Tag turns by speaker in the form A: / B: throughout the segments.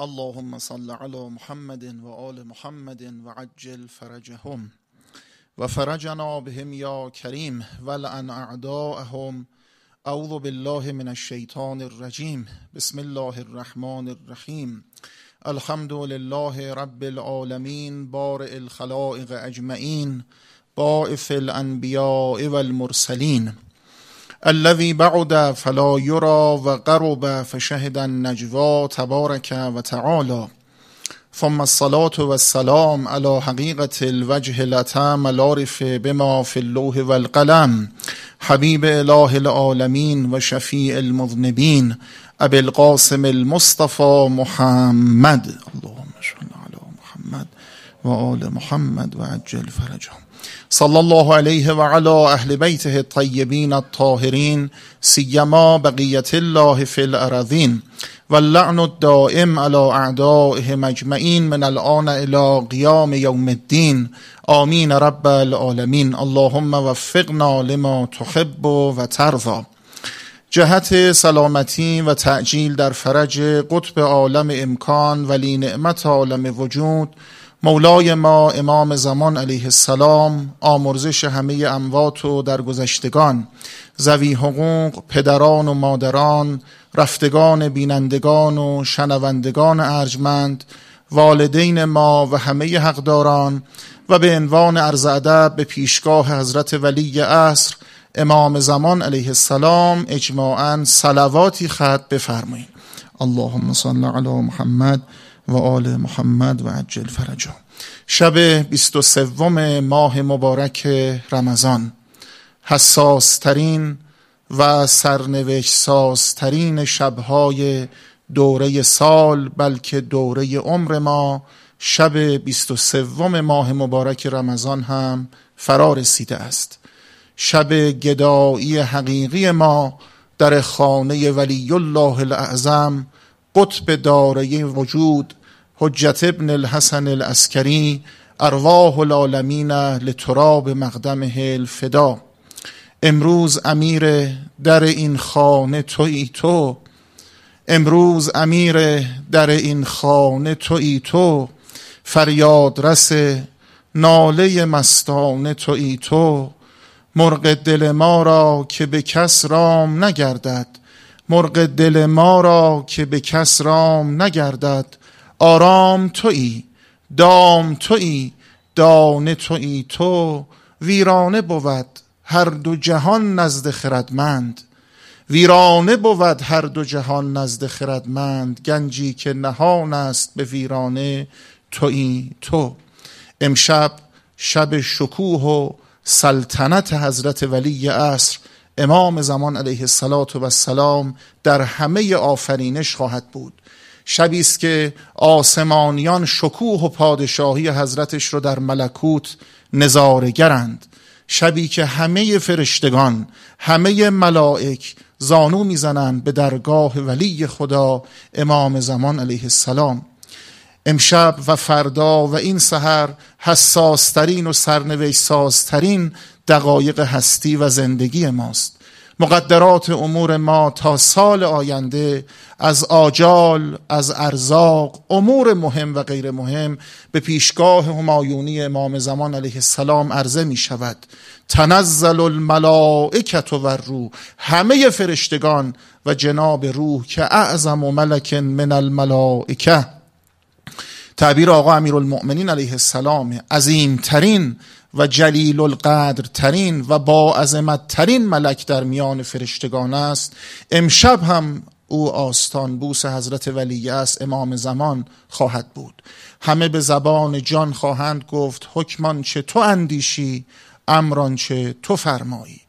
A: اللهم صل على محمد و آل محمد و عجل فرجهم و فرجنا بهم یا کریم ولعن اعداءهم اعوذ بالله من الشیطان الرجیم بسم الله الرحمن الرحیم الحمد لله رب العالمین بارئ الخلائق اجمعین باعث الانبیاء والمرسلین الذي بعد فلا يرى وقرب فشهد النجوى تبارك وتعالى. ثم الصلاة والسلام على حقيقة الوجه الأتام العارف بما في اللوح والقلم حبيب إله العالمين وشفيع المذنبين أبي القاسم المصطفى محمد. اللهم صل على محمد وآل محمد وعجل فرجهم. صلى الله عليه وعلى أهل بيته الطيبين الطاهرين سيما بقية الله في الأراضين واللعن الدائم على أعدائهم أجمعين من الآن إلى قيام يوم الدين آمين رب العالمين اللهم وفقنا لما تحب وترضى جهت سلامتی و تعجیل در فرج قطب عالم امکان ولی نعمت عالم وجود. مولای ما امام زمان علیه السلام آمرزش همه اموات و درگذشتگان زوی حقوق پدران و مادران رفتگان بینندگان و شنوندگان ارجمند والدین ما و همه حقداران و به عنوان عرض ادب به پیشگاه حضرت ولی عصر امام زمان علیه السلام اجماعا صلواتی خط بفرمایید. اللهم صل علی محمد و آل محمد و عجل فرجا شب 23 ماه مبارک رمضان. حساس ترین و سرنوشت ساز ترین شبهای دوره سال بلکه دوره عمر ما. شب 23 ماه مبارک رمضان هم فرا رسیده است. شب گدایی حقیقی ما در خانه ولی الله الاعظم قطب دارای وجود حجت ابن الحسن العسکری ارواح العالمین لتراب مقدمه الفدا امروز امیر در این خانه توی تو. امروز امیر در این خانه توی تو. فریاد رس ناله مستانه توی تو. مرغ دل ما را که به کس رام نگردد. مرغ دل ما را که به کس رام نگردد. آرام تویی دام تویی دانه تویی تو ویرانه بود هر دو جهان نزد خردمند. ویرانه بود هر دو جهان نزد خردمند. گنجی که نهان است به ویرانه تویی تو. امشب شب شکوه و سلطنت حضرت ولی عصر امام زمان علیه السلام در همه آفرینش خواهد بود. شبی است که آسمانیان شکوه و پادشاهی حضرتش رو در ملکوت نظارگرند شبی که همه فرشتگان همه ملائک زانو می‌زنند به درگاه ولی خدا امام زمان علیه السلام. امشب و فردا و این سحر حساسترین و سرنوشت سازترین دقایق هستی و زندگی ماست. مقدرات امور ما تا سال آینده از آجال از ارزاق امور مهم و غیر مهم به پیشگاه همایونی امام زمان علیه السلام عرضه می شود. تنزل الملائکت و روح همه فرشتگان و جناب روح که اعظم و ملک من الملائکه تعبیر آقا امیرالمؤمنین علیه السلام عظیمترین و جلیل القدر ترین و با عظمت ترین ملک در میان فرشتگان است. امشب هم او آستان بوس حضرت ولی است امام زمان خواهد بود. همه به زبان جان خواهند گفت حکمان چه تو اندیشی امران چه تو فرمایی.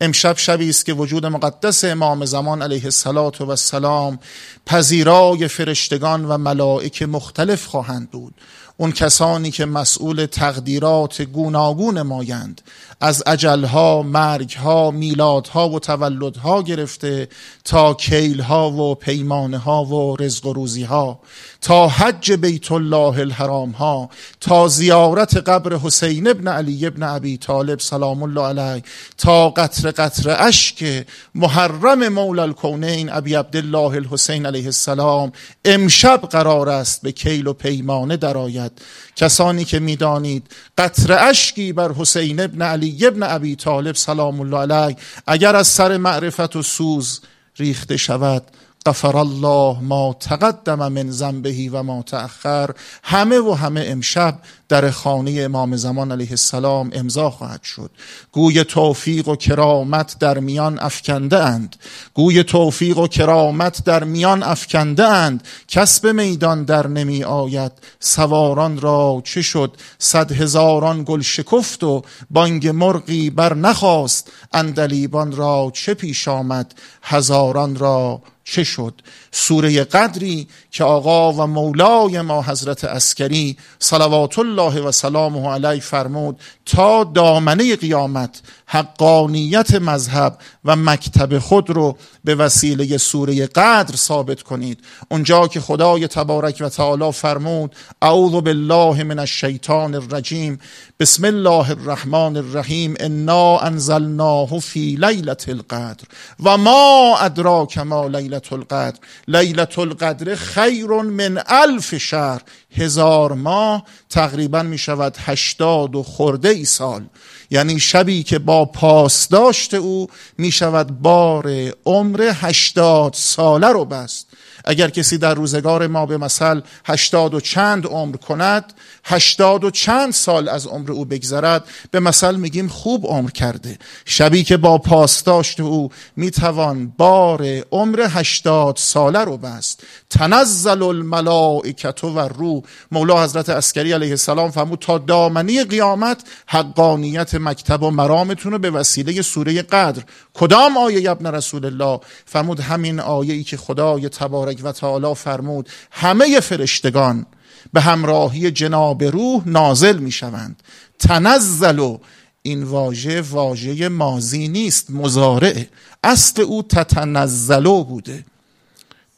A: امشب شبی است که وجود مقدس امام زمان علیه السلام و السلام پذیرای فرشتگان و ملائک مختلف خواهند بود. اون کسانی که مسئول تقدیرات گوناگون مایند. از اجلها، مرگها، میلادها و تولدها گرفته تا کیلها و پیمانها و رزق و روزیها. تا حج بیت الله الحرام ها تا زیارت قبر حسین ابن علی ابن ابی طالب سلام الله علیه تا قطر قطر اشک محرم مولا الکونین ابی عبدالله الحسین علیه السلام امشب قرار است به کیل و پیمانه درآید. کسانی که می‌دانید قطر اشکی بر حسین ابن علی ابن ابی طالب سلام الله علیه اگر از سر معرفت و سوز ریخته شود غفر الله ما تقدم من ذنبه و ما تأخر. همه و همه امشب در خانه امام زمان علیه السلام امضا خواهد شد. گوی توفیق و کرامت در میان افکنده اند. گوی توفیق و کرامت در میان افکنده اند. کسب میدان در نمی آید. سواران را چه شد؟ صد هزاران گل شکفت و بانگ مرغی بر نخواست. اندلیبان را چه پیش آمد؟ هزاران را چه شد؟ سوره قدری که آقا و مولای ما حضرت اسکری صلوات الله و سلامه علیه فرمود تا دامنه قیامت حقانیت مذهب و مکتب خود رو به وسیله سوره قدر ثابت کنید. اونجا که خدای تبارک و تعالی فرمود اعوذ بالله من الشیطان الرجیم بسم الله الرحمن الرحیم انا انزلناه فی لیلت القدر. و ما ادراک ما لیلت القدر. لیلت القدر خیر من الف شهر. هزار ماه. تقریبا می شود هشتاد و خورده ای سال. یعنی شبی که با پاسداشت او می شود بار عمر هشتاد ساله رو بست. اگر کسی در روزگار ما به مثل هشتاد و چند عمر کند هشتاد و چند سال از عمر او بگذرد به مثل میگیم خوب عمر کرده. شبی که با پاسداشت او می‌توان بار عمر هشتاد ساله رو بست. تنزل الملائکت و رو مولا حضرت اسکری علیه السلام فرمود تا دامنی قیامت حقانیت مکتب و مرامتون رو به وسیله سوره قدر. کدام آیه ابن رسول الله؟ فرمود همین آیه ای که خدای تبارک و تعالی فرمود همه فرشتگان به همراهی جناب روح نازل می شوند تنزل و این واژه واژه مازی نیست مزارعه اصل او تتنزلو بوده.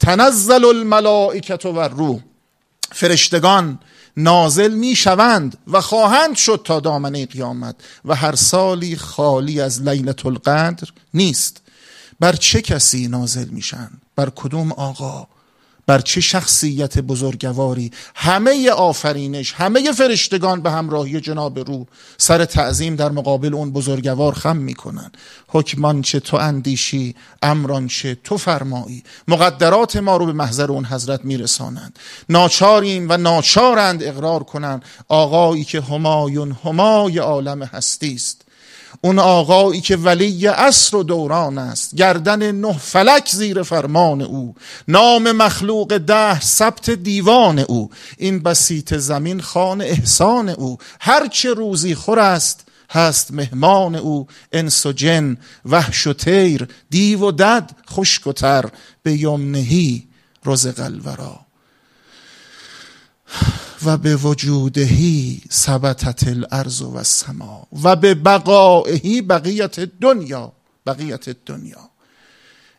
A: تنزل الملائکت و روح فرشتگان نازل می شوند و خواهند شد تا دامنه قیامت و هر سالی خالی از لیلت القدر نیست. بر چه کسی نازل میشن؟ بر کدوم آقا؟ بر چه شخصیت بزرگواری؟ همه آفرینش همه فرشتگان به همراهی جناب رو سر تعظیم در مقابل اون بزرگوار خم می‌کنن. حکمان چه تو اندیشی امران چه تو فرمایی. مقدرات ما رو به محضر اون حضرت میرسانند. ناچاریم و ناچارند اقرار کنند آقایی که همایون همای عالم هستی است اون آقایی که ولی عصر و دوران است. گردن نه فلک زیر فرمان او. نام مخلوق ده ثبت دیوان او. این بسیط زمین خان احسان او. هرچه روزی خور است هست مهمان او. انس و جن وحش و تیر دیو و دد خشک و تر. به یمنهی رزق الورا و به وجودهی ثبتت الارض و السما و به بقائهی بقیت دنیا بقیت دنیا.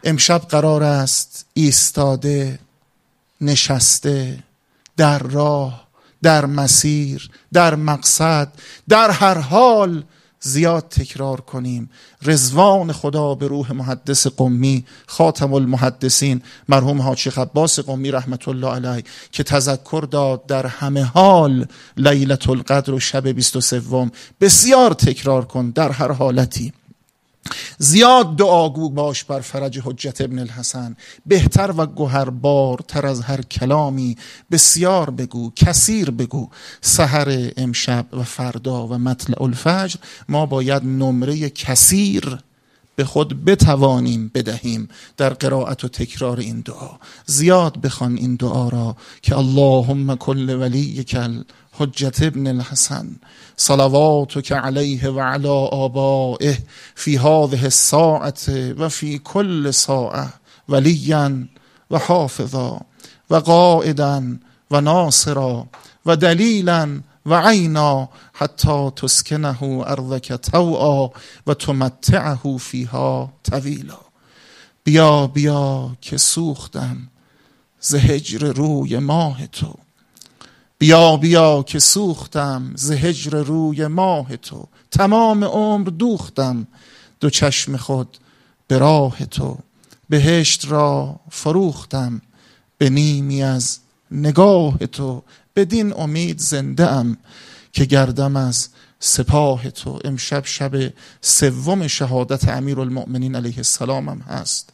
A: امشب قرار است ایستاده نشسته در راه در مسیر در مقصد در هر حال زیاد تکرار کنیم. رزوان خدا به روح محدث قمی خاتم المحدثین مرحوم حاجی خباس قمی رحمت الله علیه که تذکر داد در همه حال لیلت القدر و شب 23 بسیار تکرار کن در هر حالتی. زیاد دعاگو باش بر فرج حجت ابن الحسن. بهتر و گوهربار تر از هر کلامی. بسیار بگو کثیر بگو. سحر امشب و فردا و مطلع الفجر. ما باید نمره کثیر به خود بتوانیم بدهیم در قرائت و تکرار این دعا. زیاد بخوان این دعا را که اللهم کل ولی کل حجت ابن الحسن صلواتك عليه وعلى آبائه في هذه الساعة وفي كل ساعة وليا وحافظا وقائدا و ناصرا و دلیلا و عینا حتی تسکنه ارضک توعا و تمتعه فیها طویلا. بیا بیا که سوختم ز روی ماه تو. بیا بیا که سوختم ز هجر روی ماه تو. تمام عمر دوختم دو چشم خود به راه تو. بهشت را فروختم به نیمی از نگاه تو. بدین امید زنده ام که گردم از سپاه تو. امشب شب سوم شهادت امیر المؤمنین علیه السلام هم هست.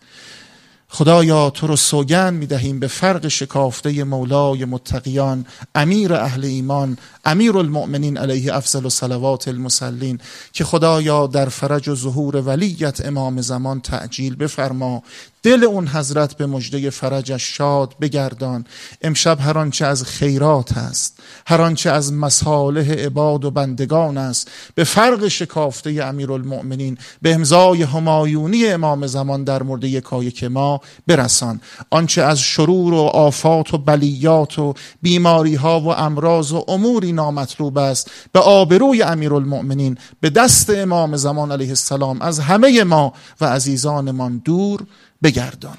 A: خدایا تو رو سوگن می‌دهیم به فرق شکافته مولای متقیان امیر اهل ایمان امیر المؤمنین علیه افضل و صلوات المسلین که خدایا در فرج و ظهور ولیت امام زمان تعجیل بفرما. دل اون حضرت به مجده فرجش شاد بگردان. امشب هر آنچه از خیرات است هر آنچه از مصالح عباد و بندگان است. به فرق شکافته امیرالمؤمنین به امضای همایونی امام زمان در مورد یکایک ما برسان. آنچه از شرور و آفات و بلیات و بیماری ها و امراض و اموری نامطلوب است. به آبروی امیرالمؤمنین به دست امام زمان علیه السلام از همه ما و عزیزانمان دور بگردان.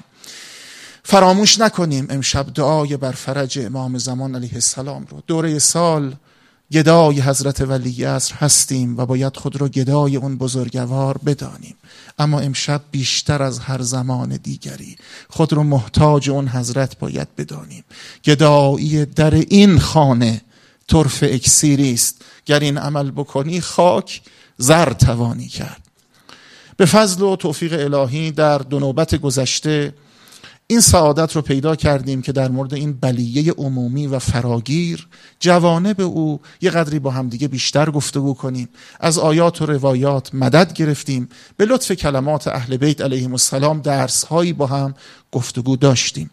A: فراموش نکنیم امشب دعای بر فرج امام زمان علیه السلام رو. دوره سال گدای حضرت ولی اصر هستیم و باید خود رو گدای اون بزرگوار بدانیم. اما امشب بیشتر از هر زمان دیگری خود رو محتاج اون حضرت باید بدانیم. گدایی در این خانه طرف اکسیری است گر این عمل بکنی خاک زر توانی کرد. به فضل و توفیق الهی در دو نوبت گذشته این سعادت رو پیدا کردیم که در مورد این بلیه عمومی و فراگیر جوانه به او یه قدری با همدیگه بیشتر گفتگو کنیم. از آیات و روایات مدد گرفتیم. به لطف کلمات اهل بیت علیهم السلام درس هایی با هم گفتگو داشتیم.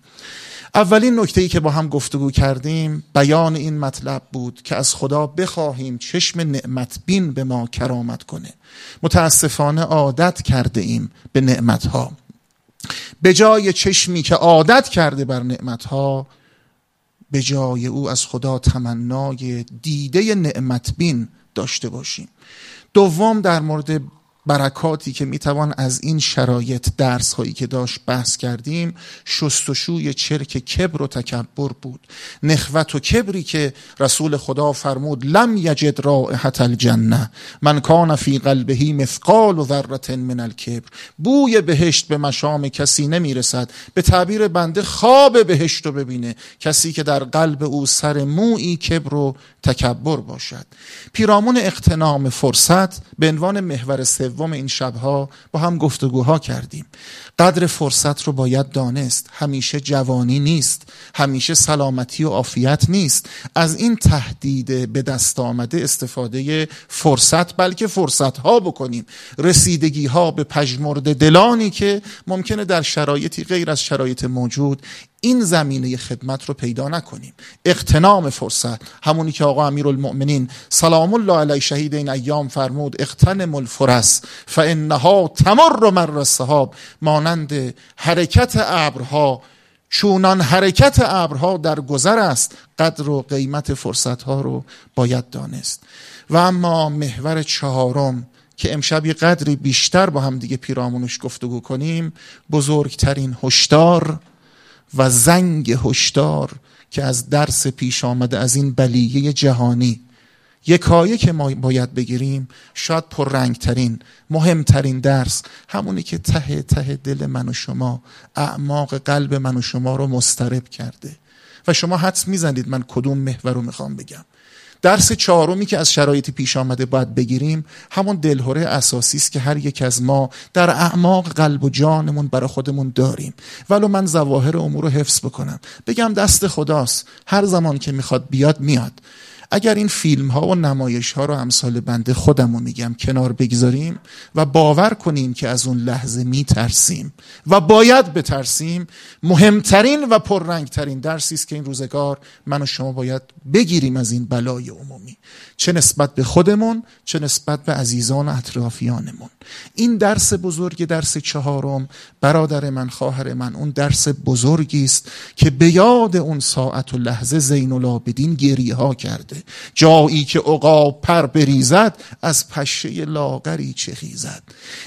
A: اولین نکته ای که با هم گفتگو کردیم بیان این مطلب بود که از خدا بخواهیم چشم نعمت بین به ما کرامت کنه. متاسفانه عادت کرده ایم به نعمت ها به جای چشمی که عادت کرده بر نعمت ها به جای او از خدا تمنای دیده نعمت بین داشته باشیم. دوم در مورد برکاتی که می‌توان از این شرایط درس هایی که داشت بحث کردیم شستشوی چرک کبر و تکبر بود. نخوت و کبری که رسول خدا فرمود لم یجد رائحت الجنه من کان فی قلبه مثقال و ذره من الکبر. بوی بهشت به مشام کسی نمی‌رسد. به تعبیر بنده خواب بهشت رو ببینه. کسی که در قلب او سر موی کبر و تکبر باشد. پیرامون اقتنام فرصت به عنوان محور سوم این شبها با هم گفتگوها کردیم. قدر فرصت رو باید دانست. همیشه جوانی نیست. همیشه سلامتی و عافیت نیست. از این تهدید به دست آمده استفاده فرصت بلکه فرصت ها بکنیم. رسیدگی ها به پژمرد دلانی که ممکنه در شرایطی غیر از شرایط موجود این زمینه خدمت رو پیدا نکنیم. اقتنام فرصت. همونی که آقا امیرالمؤمنین سلام الله علیه شهید این ایام فرمود اقتنم الفرس فانها تمر مر السحاب مانند حرکت ابرها چونان حرکت ابرها در گذر است قدر و قیمت فرصت ها رو باید دانست. و اما محور چهارم که امشب یه قدری بیشتر با هم دیگه پیرامونش گفتگو کنیم بزرگترین هشدار و زنگ هشدار که از درس پیش آمده از این بلیه جهانی. یکایی که ما باید بگیریم شاید پررنگترین مهمترین درس همونی که ته ته دل من و شما اعماق قلب من و شما رو مسترب کرده. و شما حدس می‌زنید من کدوم محور رو می‌خوام بگم. درس چهارمی که از شرایط پیش آمده باید بگیریم همون دلهوره اساسی است که هر یک از ما در اعماق قلب و جانمون برای خودمون داریم. ولو من ظواهر امور رو حفظ بکنم. بگم دست خداست. هر زمان که می‌خواد بیاد میاد. اگر این فیلم ها و نمایش ها رو امثال بنده خودم میگم کنار بگذاریم و باور کنیم که از اون لحظه میترسیم و باید بترسیم مهمترین و پررنگترین درسی است که این روزگار من و شما باید بگیریم از این بلای عمومی. چه نسبت به خودمون چه نسبت به عزیزان اطرافیانمون. این درس بزرگ درس چهارم برادر من خواهر من اون درس بزرگی است که به یاد اون ساعت و لحظه زین العابدین گریه ها کرده. جایی که عقاب پر بریزد از پشه لاغری چه خیزد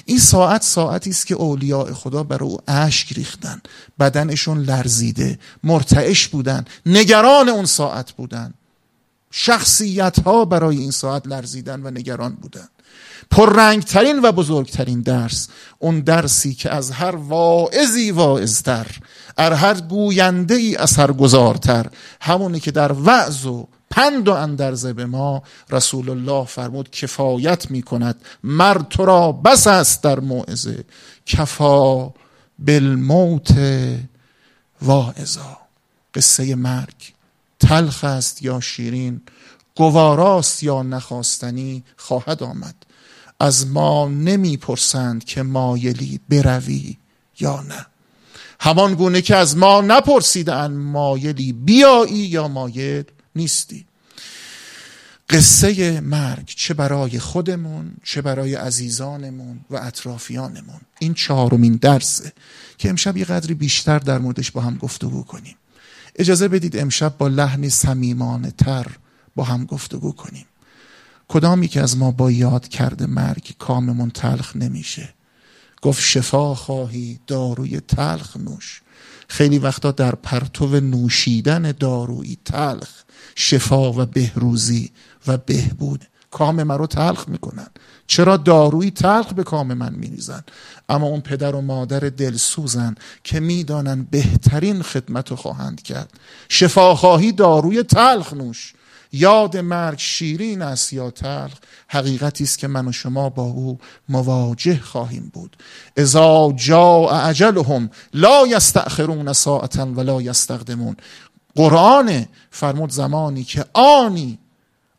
A: این ساعت ساعتی است که اولیاء خدا بر او اشک ریختن. بدنشون لرزیده مرتعش بودن نگران اون ساعت بودن. شخصیت ها برای این ساعت لرزیدن و نگران بودن. پررنگترین و بزرگترین درس اون درسی که از هر واعظی واعظتر ار هر گوینده ای اثرگذارتر همونی که در وعظ و پند و اندرزه به ما رسول الله فرمود کفایت می کند مر تو را بس است در موعظه کفا بالموت واعظا. قصه مرگ. تلخ است یا شیرین گواراست یا نخواستنی خواهد آمد. از ما نمی‌پرسند که مایلی بروی یا نه. همان گونه که از ما نپرسیدن مایلی بیایی یا مایل نیستی. قصه مرگ چه برای خودمون چه برای عزیزانمون و اطرافیانمون. این چهارمین درسه که امشب یه قدری بیشتر در موردش با هم گفتگو کنیم. اجازه بدید امشب با لحنی صمیمانه تر با هم گفتگو کنیم. کدامی که از ما با یاد کرده مرگ کاممون تلخ نمیشه؟ گفت شفا خواهی داروی تلخ نوش. خیلی وقتا در پرتو نوشیدن داروی تلخ شفا و بهروزی و بهبود کام من رو تلخ می‌کنن. چرا داروی تلخ به کام من میریزن؟ اما اون پدر و مادر دلسوزن که می‌دانن بهترین خدمت خواهند کرد. شفاخواهی داروی تلخ نوش. یاد مرگ شیرین است یا تلخ؟ حقیقتی است که من و شما با او مواجه خواهیم بود. اذا جاء اجلهم لا یستأخرون ساعتا ولا یستقدمون. قرآن فرمود زمانی که آنی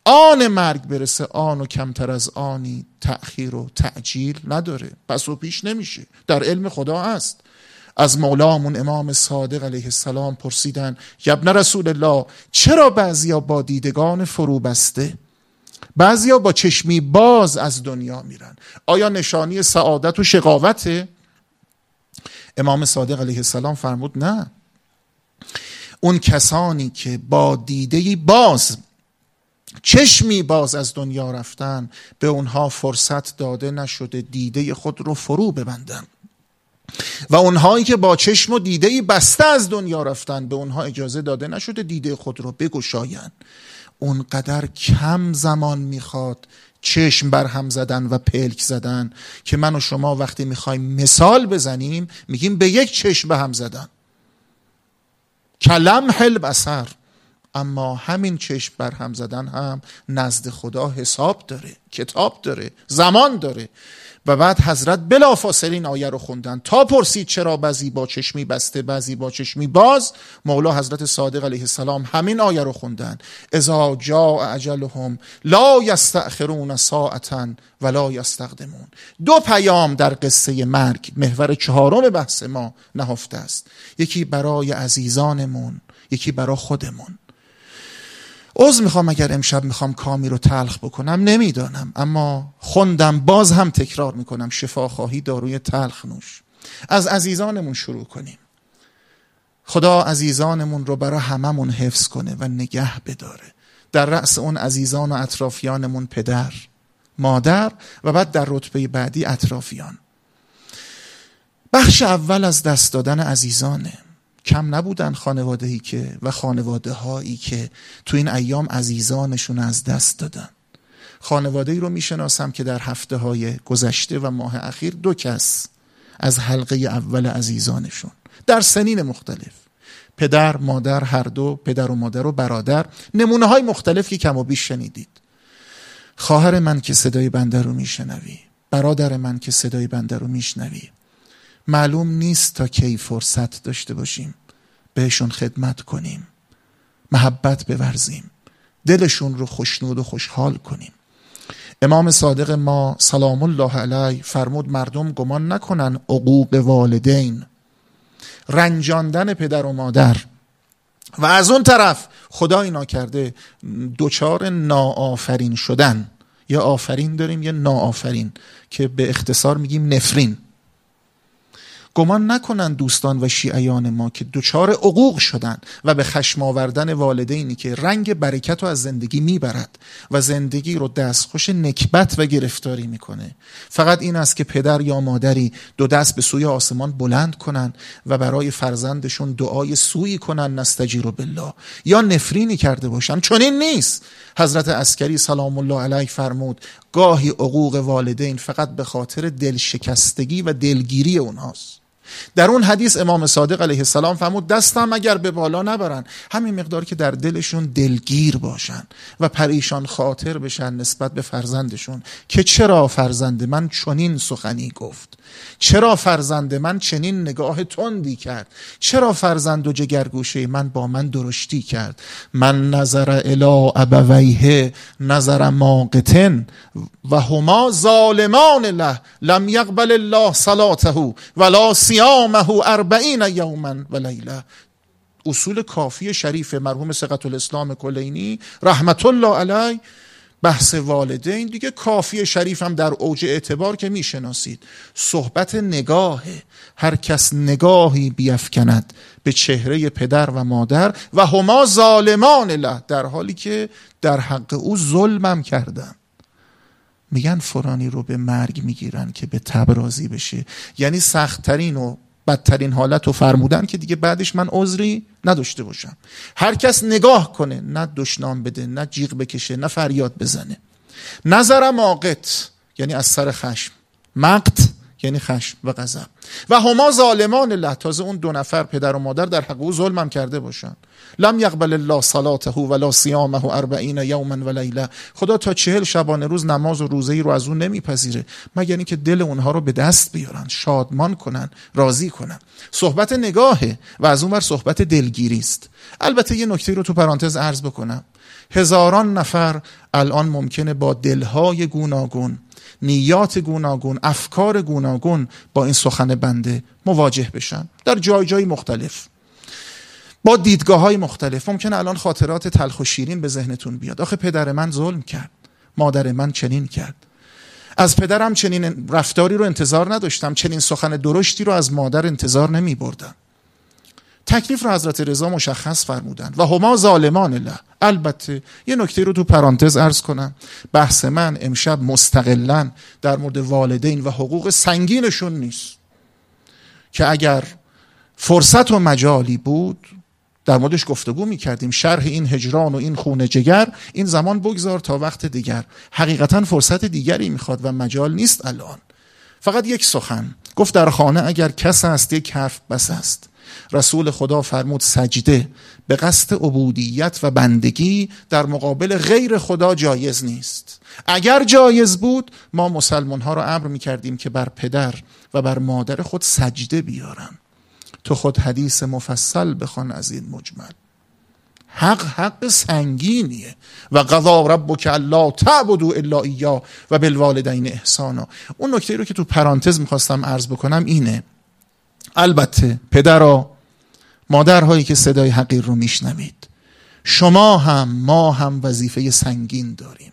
A: آن مرگ برسه آن و کمتر از آنی تأخیر و تعجیل نداره. پس و پیش نمیشه. در علم خدا هست از مولامون امام صادق علیه السلام پرسیدن یبن رسول الله چرا بعضیا با دیدگان فرو بسته؟ بعضیا با چشمی باز از دنیا میرن. آیا نشانی سعادت و شقاوته؟ امام صادق علیه السلام فرمود نه. اون کسانی که با دیده باز چشمی باز از دنیا رفتن به اونها فرصت داده نشده دیده خود رو فرو ببندن. و اونهایی که با چشم و دیده بسته از دنیا رفتن به اونها اجازه داده نشده دیده خود رو بگشاین اونقدر کم زمان می‌خواد چشم بر هم زدن و پلک زدن که من و شما وقتی می‌خوایم مثال بزنیم میگیم به یک چشم به هم زدن. کلم حل بسر اما همین چشم بر هم زدن هم نزد خدا حساب داره کتاب داره زمان داره. و بعد حضرت بلافاصله این آیه رو خوندن. تا پرسید چرا بعضی با چشمی بسته بعضی با چشمی باز مولا حضرت صادق علیه السلام همین آیه رو خوندن. اذا جاء اجلهم لا یستأخرون ساعتا ولا یستقدمون. دو پیام در قصه مرگ محور چهارم بحث ما نهفته است. یکی برای عزیزانمون یکی برای خودمون. عوض می‌خوام اگر امشب می‌خوام کامی رو تلخ بکنم نمی‌دانم. اما خوندم باز هم تکرار می‌کنم شفاخواهی داروی تلخ نوش. از عزیزانمون شروع کنیم. خدا عزیزانمون رو برای هممون حفظ کنه و نگه بداره. در رأس اون عزیزان و اطرافیانمون پدر مادر و بعد در رتبه بعدی اطرافیان. بخش اول از دست دادن عزیزانه. کم نبودن خانواده که و خانواده هایی که تو این ایام عزیزانشون از دست دادن. خانواده ای رو می‌شناسم که در هفته های گذشته و ماه اخیر دو کس از حلقه اول عزیزانشون. در سنین مختلف. پدر مادر هر دو پدر و مادر و برادر. نمونه های مختلف که کم و بیش شنیدید. خواهر من که صدای بنده رو میشنوی برادر من که صدای بنده رو میشنوی معلوم نیست تا کی فرصت داشته باشیم. بهشون خدمت کنیم. محبت بورزیم. دلشون رو خوشنود و خوشحال کنیم. امام صادق ما سلام الله علیه فرمود مردم گمان نکنن عقوق والدین. رنجاندن پدر و مادر. و از اون طرف خدا اینا کرده دوچار ناآفرین شدن. یا آفرین داریم یا ناآفرین که به اختصار میگیم نفرین. گمان نکنند دوستان و شیعیان ما که دچار عقوق شدن و به خشم آوردن والدینی که رنگ برکت رو از زندگی می‌برد و زندگی رو دستخوش نکبت و گرفتاری می‌کنه. فقط این است که پدر یا مادری دو دست به سوی آسمان بلند کنن و برای فرزندشون دعای سویی کنن نستجیر بالله. یا نفرینی کرده باشن. چون این نیست. حضرت عسکری سلام الله علیه فرمود گاهی عقوق والدین فقط به خاطر دلشکستگی و دلگیری اونهاست. در اون حدیث امام صادق علیه السلام فرمود دستم اگر به بالا نبرن همین مقدار که در دلشون دلگیر باشن و پریشان خاطر بشن نسبت به فرزندشون که چرا فرزند من چنین سخنی گفت؟ چرا فرزند من چنین نگاه تندی کرد؟ چرا فرزند و جگرگوشه من با من درشتی کرد؟ من نظر الی ابویه نظر ماقتن و هما ظالمان له لم یقبل الله صلاته ولا صیامه اربعین یوما و لیله اصول کافی شریف مرحوم سقط الاسلام کلینی رحمت الله علیه بحث والدین. دیگه کافی شریف هم در اوج اعتبار که می‌شناسید. صحبت نگاه. هر کس نگاهی بیفکند به چهره پدر و مادر و هما ظالمان له در حالی که در حق او ظلمم کردن میگن فرانی رو به مرگ می‌گیرن که به تبرازی بشه. یعنی سختترین و بدترین حالت رو فرمودن که دیگه بعدش من عذری نداشته باشم. هر کس نگاه کنه نه دشنام بده نه جیغ بکشه نه فریاد بزنه. نظر ماقت یعنی از سر خشم. مقت یعنی خشم و غضب. و هما ظالمان الله تازه اون دو نفر پدر و مادر در حق او ظلمم کرده باشن. لم یقبل الله صلاته ولا صیامه اربعین یوما و لیله خدا تا چهل شبانه روز نماز و روزه ای رو از اون نمیپذیره. مگر اینکه دل اونها رو به دست بیارن شادمان کنن راضی کنن. صحبت نگاهه و از اون ور صحبت دلگیری است. البته یه نکته رو تو پرانتز عرض بکنم. هزاران نفر الان ممکنه با دلهای گوناگون نیات گوناگون افکار گوناگون با این سخن بنده مواجه بشن. در جای جای مختلف. با دیدگاه های مختلف. ممکن الان خاطرات تلخ و شیرین به ذهنتون بیاد. آخه پدر من ظلم کرد. مادر من چنین کرد. از پدرم چنین رفتاری رو انتظار نداشتم. چنین سخن درشتی رو از مادر انتظار نمی بردم تکلیف رو حضرت رضا مشخص فرمودن و هما ظالمان الله البته یه نکته رو تو پرانتز ارز کنم. بحث من امشب مستقلا در مورد والدین و حقوق سنگینشون نیست. که اگر فرصت و مجالی بود در موردش گفتگو می کردیم شرح این هجران و این خونه جگر این زمان بگذار تا وقت دیگر. حقیقتا فرصت دیگری می‌خواد و مجال نیست الان. فقط یک سخن. گفت در خانه اگر کس است یک حرف بس است. رسول خدا فرمود سجده به قصد عبودیت و بندگی در مقابل غیر خدا جایز نیست. اگر جایز بود ما مسلمان ها را امر می کردیم که بر پدر و بر مادر خود سجده بیارن. تو خود حدیث مفصل بخوان از این مجمل. حق حق سنگینیه. و قضا ربک الا تعبدوا الا ایا و بالوالدین احسانا. اون نکته رو که تو پرانتز می‌خواستم عرض بکنم اینه. البته پدرها مادرهایی که صدای حقیر رو میشنوید. شما هم ما هم وظیفه سنگین داریم.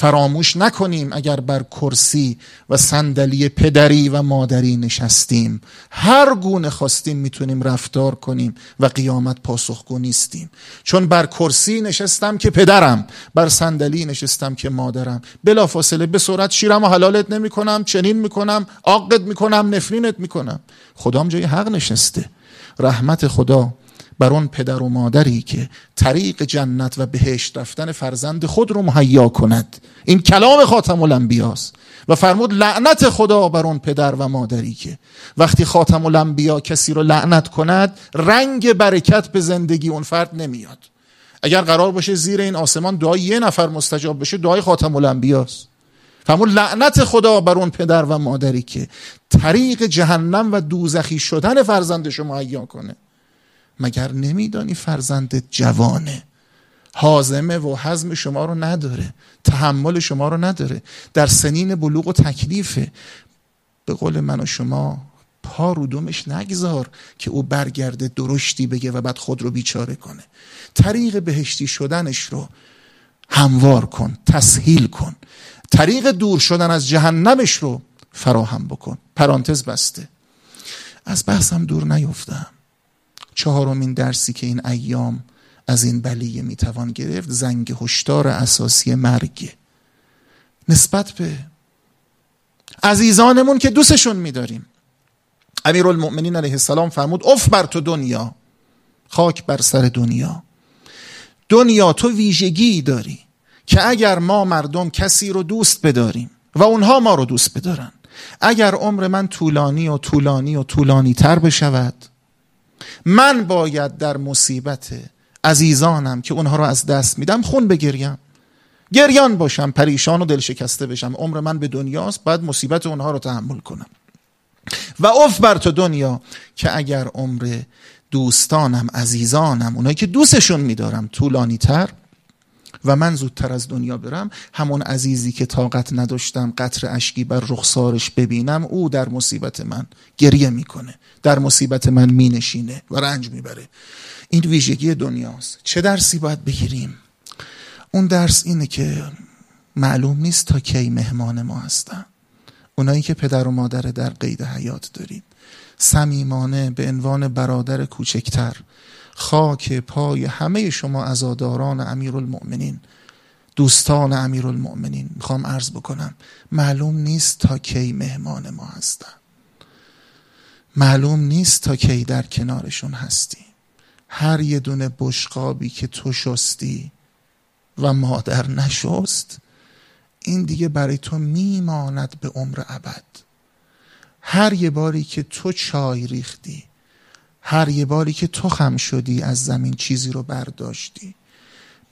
A: فراموش نکنیم اگر بر کرسی و صندلی پدری و مادری نشستیم. هر گونه خواستیم می‌تونیم رفتار کنیم و قیامت پاسخگو نیستیم. چون بر کرسی نشستم که پدرم بر صندلی نشستم که مادرم. بلافاصله به صورت شیرم و حلالت نمی‌کنم چنین می‌کنم عاقت می‌کنم نفرینت می‌کنم. خدام جای حق نشسته. رحمت خدا بر اون پدر و مادری که طریق جنت و بهشت رفتن فرزند خود رو مهیا کند. این کلام خاتم الانبیاست. و فرمود لعنت خدا بر اون پدر و مادری که وقتی خاتم الانبیا کسی رو لعنت کند رنگ برکت به زندگی اون فرد نمیاد. اگر قرار باشه زیر این آسمان دعای یه نفر مستجاب بشه دعای خاتم الانبیاست. فرمود لعنت خدا بر اون پدر و مادری که طریق جهنم و دوزخی شدن فرزندش رو مهیا کنه. مگر نمیدانی فرزندت جوانه؟ حازمه و حزم شما رو نداره تحمل شما رو نداره در سنین بلوغ و تکلیفه. به قول من و شما پا رو دومش نگذار که او برگرده درشتی بگه و بعد خود رو بیچاره کنه. طریق بهشتی شدنش رو هموار کن تسهیل کن. طریق دور شدن از جهنمش رو فراهم بکن. پرانتز بسته. از بحثم دور نیفتم. چهارمین درسی که این ایام از این بلیه می‌توان گرفت زنگ هشدار اساسی مرگ. نسبت به عزیزانمون که دوستشون میداریم. المؤمنین علیه السلام فرمود اف بر تو دنیا خاک بر سر دنیا. دنیا تو ویژگی داری که اگر ما مردم کسی رو دوست بداریم و اونها ما رو دوست بدارن اگر عمر من طولانی و طولانی و طولانی تر بشود من باید در مصیبت عزیزانم که اونها رو از دست میدم خون بگریم گریان. باشم پریشان و دل شکسته بشم. عمر من به دنیاست باید مصیبت اونها رو تحمل کنم. و اف بر تو دنیا که اگر عمر دوستانم عزیزانم اونایی که دوستشون میدارم طولانی تر و من زودتر از دنیا برم همون عزیزی که طاقت نداشتم قطر اشکی بر رخسارش ببینم او در مصیبت من گریه می‌کنه در مصیبت من مینشینه و رنج می‌بره. این ویژگی دنیاست. چه درسی باید بگیریم؟ اون درس اینه که معلوم نیست تا کی مهمان ما هستن. اونایی که پدر و مادر در قید حیات دارید صمیمانه به عنوان برادر کوچکتر. خاک پای همه شما ازاداران امیرالمؤمنین دوستان امیرالمؤمنین. می‌خوام عرض بکنم معلوم نیست تا کی مهمان ما هستن. معلوم نیست تا کی در کنارشون هستی. هر یه دونه بشقابی که تو شستی و مادر نشست این دیگه برای تو میماند به عمر ابد. هر یه باری که تو چای ریختی هر یه باری که تو خم شدی از زمین چیزی رو برداشتی.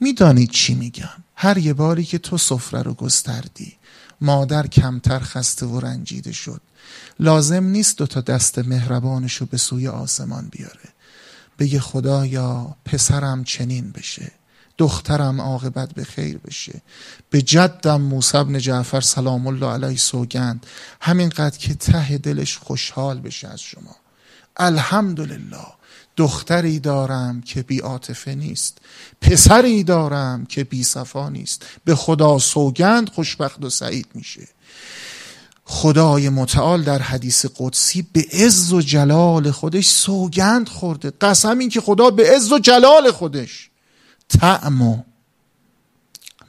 A: می‌دانید چی میگم؟ هر یه باری که تو سفره رو گستردی. مادر کمتر خسته و رنجیده شد. لازم نیست دو تا دست مهربانش رو به سوی آسمان بیاره. بگه خدایا پسرم چنین بشه. دخترم عاقبت به خیر بشه. به جدم موسی بن جعفر سلام الله علیه سوگند. همینقدر که ته دلش خوشحال بشه از شما. الحمدلله دختری دارم که بی عاطفه نیست پسری دارم که بی صفا نیست به خدا سوگند خوشبخت و سعید میشه. خدای متعال در حدیث قدسی به عز و جلال خودش سوگند خورده. قسم این که خدا به عز و جلال خودش. طعم و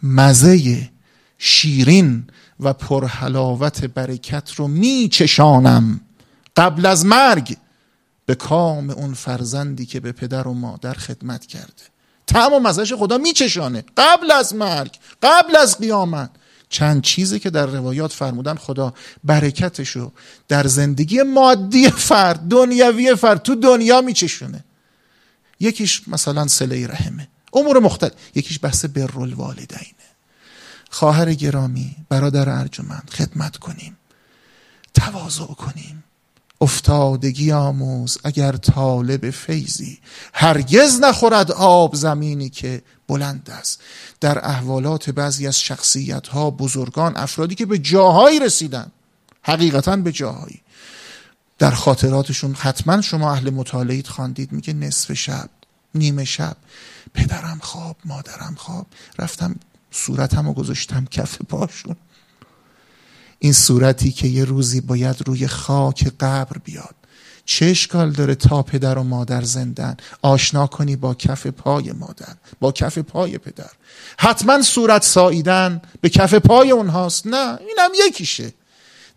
A: مزه شیرین و پرحلاوت برکت رو میچشانم قبل از مرگ. به کام اون فرزندی که به پدر و مادر خدمت کرده. تعم و خدا میچشانه. قبل از مرگ قبل از قیامت. چند چیزی که در روایات فرمودن خدا برکتشو در زندگی مادی فرد دنیوی فرد تو دنیا میچشونه. یکیش مثلا سله رحمه. امور مختلف. یکیش بحث بر الوالدینه خواهر گرامی برادر ارجمند خدمت کنیم. تواضع کنیم. افتادگی آموز اگر طالب فیضی هرگز نخورد آب زمینی که بلند است. در احوالات بعضی از شخصیت ها بزرگان افرادی که به جاهایی رسیدن حقیقتا به جاهایی. در خاطراتشون حتما شما اهل مطالعیت خواندید میگه نصف شب نیمه شب پدرم خواب مادرم خواب. رفتم صورتم رو گذاشتم کف پاشون. این صورتی که یه روزی باید روی خاک قبر بیاد. چه اشکال داره تا پدر و مادر زندن؟ آشنا کنی با کف پای مادر با کف پای پدر. حتما صورت ساییدن به کف پای اونهاست. نه اینم یکیشه.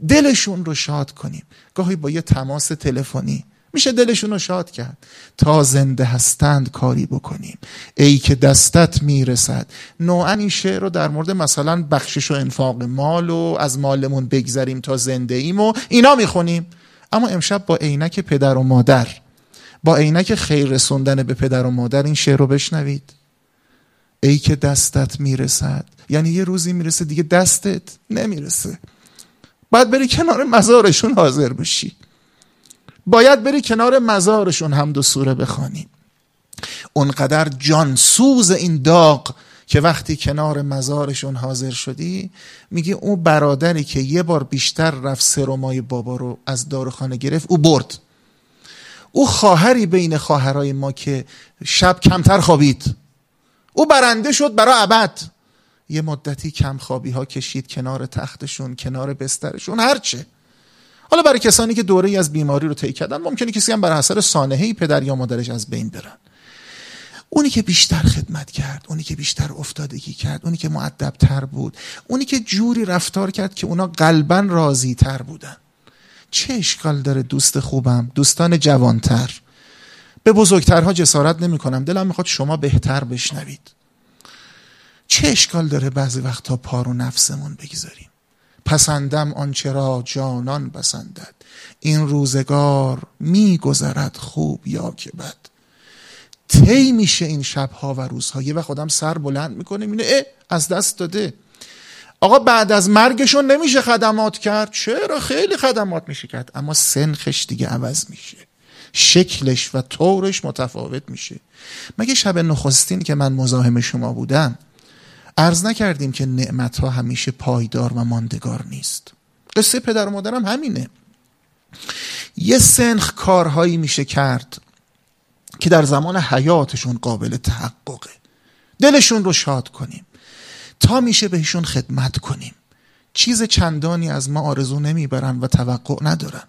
A: دلشون رو شاد کنیم. گاهی با یه تماس تلفنی میشه دلشون رو شاد کرد. تا زنده هستند کاری بکنیم. ای که دستت می‌رسد. نوعا این شعر رو در مورد مثلا بخشش و انفاق مال و از مالمون بگذریم تا زنده ایم و اینا می‌خونیم. اما امشب با عینک پدر و مادر با عینک خیر رسوندن به پدر و مادر این شعر رو بشنوید. ای که دستت می‌رسد. یعنی یه روزی می‌رسه دیگه دستت نمی‌رسه. باید بری کنار مزارشون حاضر بشی. باید بری کنار مزارشون هم دو سوره بخوانی. اونقدر جانسوز این داغ که وقتی کنار مزارشون حاضر شدی میگه اون برادری که یه بار بیشتر رفت سرمای بابا رو از داروخانه گرفت او برد. او خواهری بین خواهرای ما که شب کمتر خوابید. او برنده شد برای ابد. یه مدتی کم خوابی ها کشید کنار تختشون کنار بسترشون هرچه. حالا برای کسانی که دوره ای از بیماری رو طی کردن ممکنه کسی هم بر اثر سانحه پدر یا مادرش از بین برن. اونی که بیشتر خدمت کرد اونی که بیشتر افتادگی کرد اونی که معدب تر بود اونی که جوری رفتار کرد که اونا قلبا راضی تر بودن. چه اشکال داره دوست خوبم دوستان جوانتر؟ به بزرگترها جسارت نمی کنم دلم می‌خواد شما بهتر بشنوید. چه اشکال داره بعضی وقتا پارو نفسمون بگذاریم؟ پسندم آنچه را جانان پسندد. این روزگار میگذرد خوب یا که بد. تی میشه این شبها و روزها یه وقت خودم سر بلند می‌کنه اینه اه از دست داده. آقا بعد از مرگشون نمیشه خدمات کرد. چرا؟ خیلی خدمات میشه کرد. اما سنخش دیگه عوض میشه. شکلش و طورش متفاوت میشه. مگه شب نخستین که من مزاحم شما بودم عرض نکردیم که نعمت ها همیشه پایدار و ماندگار نیست. قصه پدر و مادرم همینه. یه سنخ کارهایی میشه کرد که در زمان حیاتشون قابل تحققه. دلشون رو شاد کنیم. تا میشه بهشون خدمت کنیم. چیز چندانی از ما آرزو نمی‌برن و توقع ندارن.